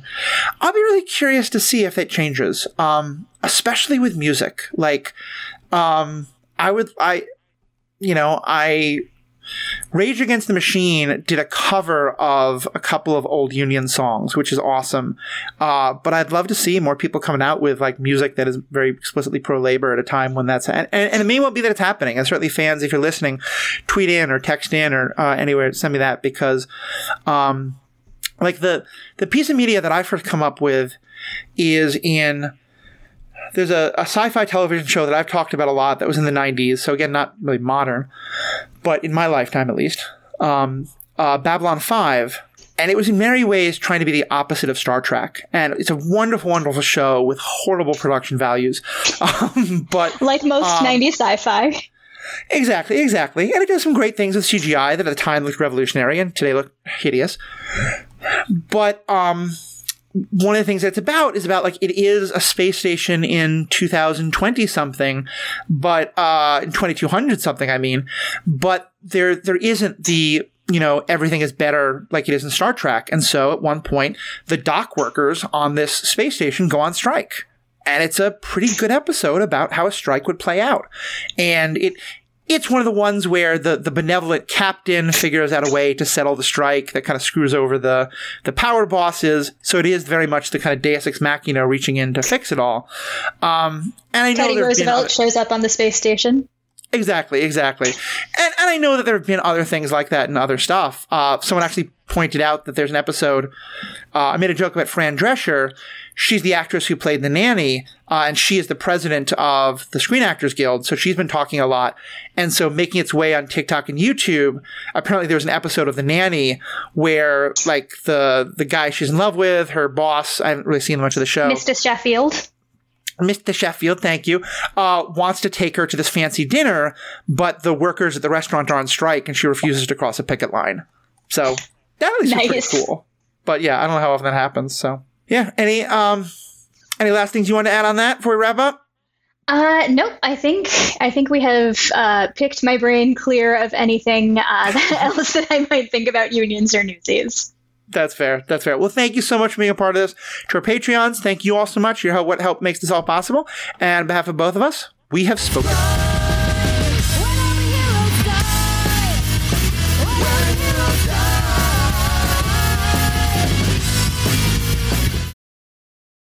i'll be really curious to see if it changes um, especially with music like um, i would i you know i Rage Against the Machine did a cover of a couple of old Union songs, which is awesome. Uh, but I'd love to see more people coming out with like music that is very explicitly pro labor at a time when that's and, and, it may well be that it's happening. And certainly, fans, if you're listening, tweet in or text in or uh, anywhere, send me that because, um, like the the piece of media that I first come up with is in there's a, a sci-fi television show that I've talked about a lot that was in the 90s. So again, not really modern, but in my lifetime at least. Um, uh, Babylon 5 and it was in many ways trying to be the opposite of Star Trek. And it's a wonderful, wonderful show with horrible production values. Um, but
like most um, 90s sci-fi.
Exactly, exactly. And it does some great things with CGI that at the time looked revolutionary and today look hideous. But um one of the things that's about is about like it is a space station in 2020 something, but uh, in 2200 something, I mean, but there there isn't the you know everything is better like it is in Star Trek, and so at one point the dock workers on this space station go on strike. And it's a pretty good episode about how a strike would play out. And it it's one of the ones where the, the benevolent captain figures out a way to settle the strike that kind of screws over the, the power bosses. So it is very much the kind of Deus Ex Machina reaching in to fix it all. Um, and I
Teddy
know
Roosevelt other- shows up on the space station.
Exactly, exactly. And, and I know that there have been other things like that and other stuff. Uh, someone actually pointed out that there's an episode. Uh, I made a joke about Fran Drescher. She's the actress who played the nanny, uh, and she is the president of the Screen Actors Guild. So she's been talking a lot. And so making its way on TikTok and YouTube, apparently there was an episode of The Nanny where, like, the, the guy she's in love with, her boss, I haven't really seen much of the show.
Mr. Sheffield.
Mr. Sheffield, thank you, uh, wants to take her to this fancy dinner, but the workers at the restaurant are on strike and she refuses to cross a picket line. So that at least nice. pretty cool. But yeah, I don't know how often that happens. So yeah, any um, any last things you want to add on that before we wrap up?
Uh, nope. I think I think we have uh, picked my brain clear of anything uh, else that I might think about unions or newsies.
That's fair. That's fair. Well, thank you so much for being a part of this. To our Patreons, thank you all so much. Your help, what help makes this all possible. And on behalf of both of us, we have spoken.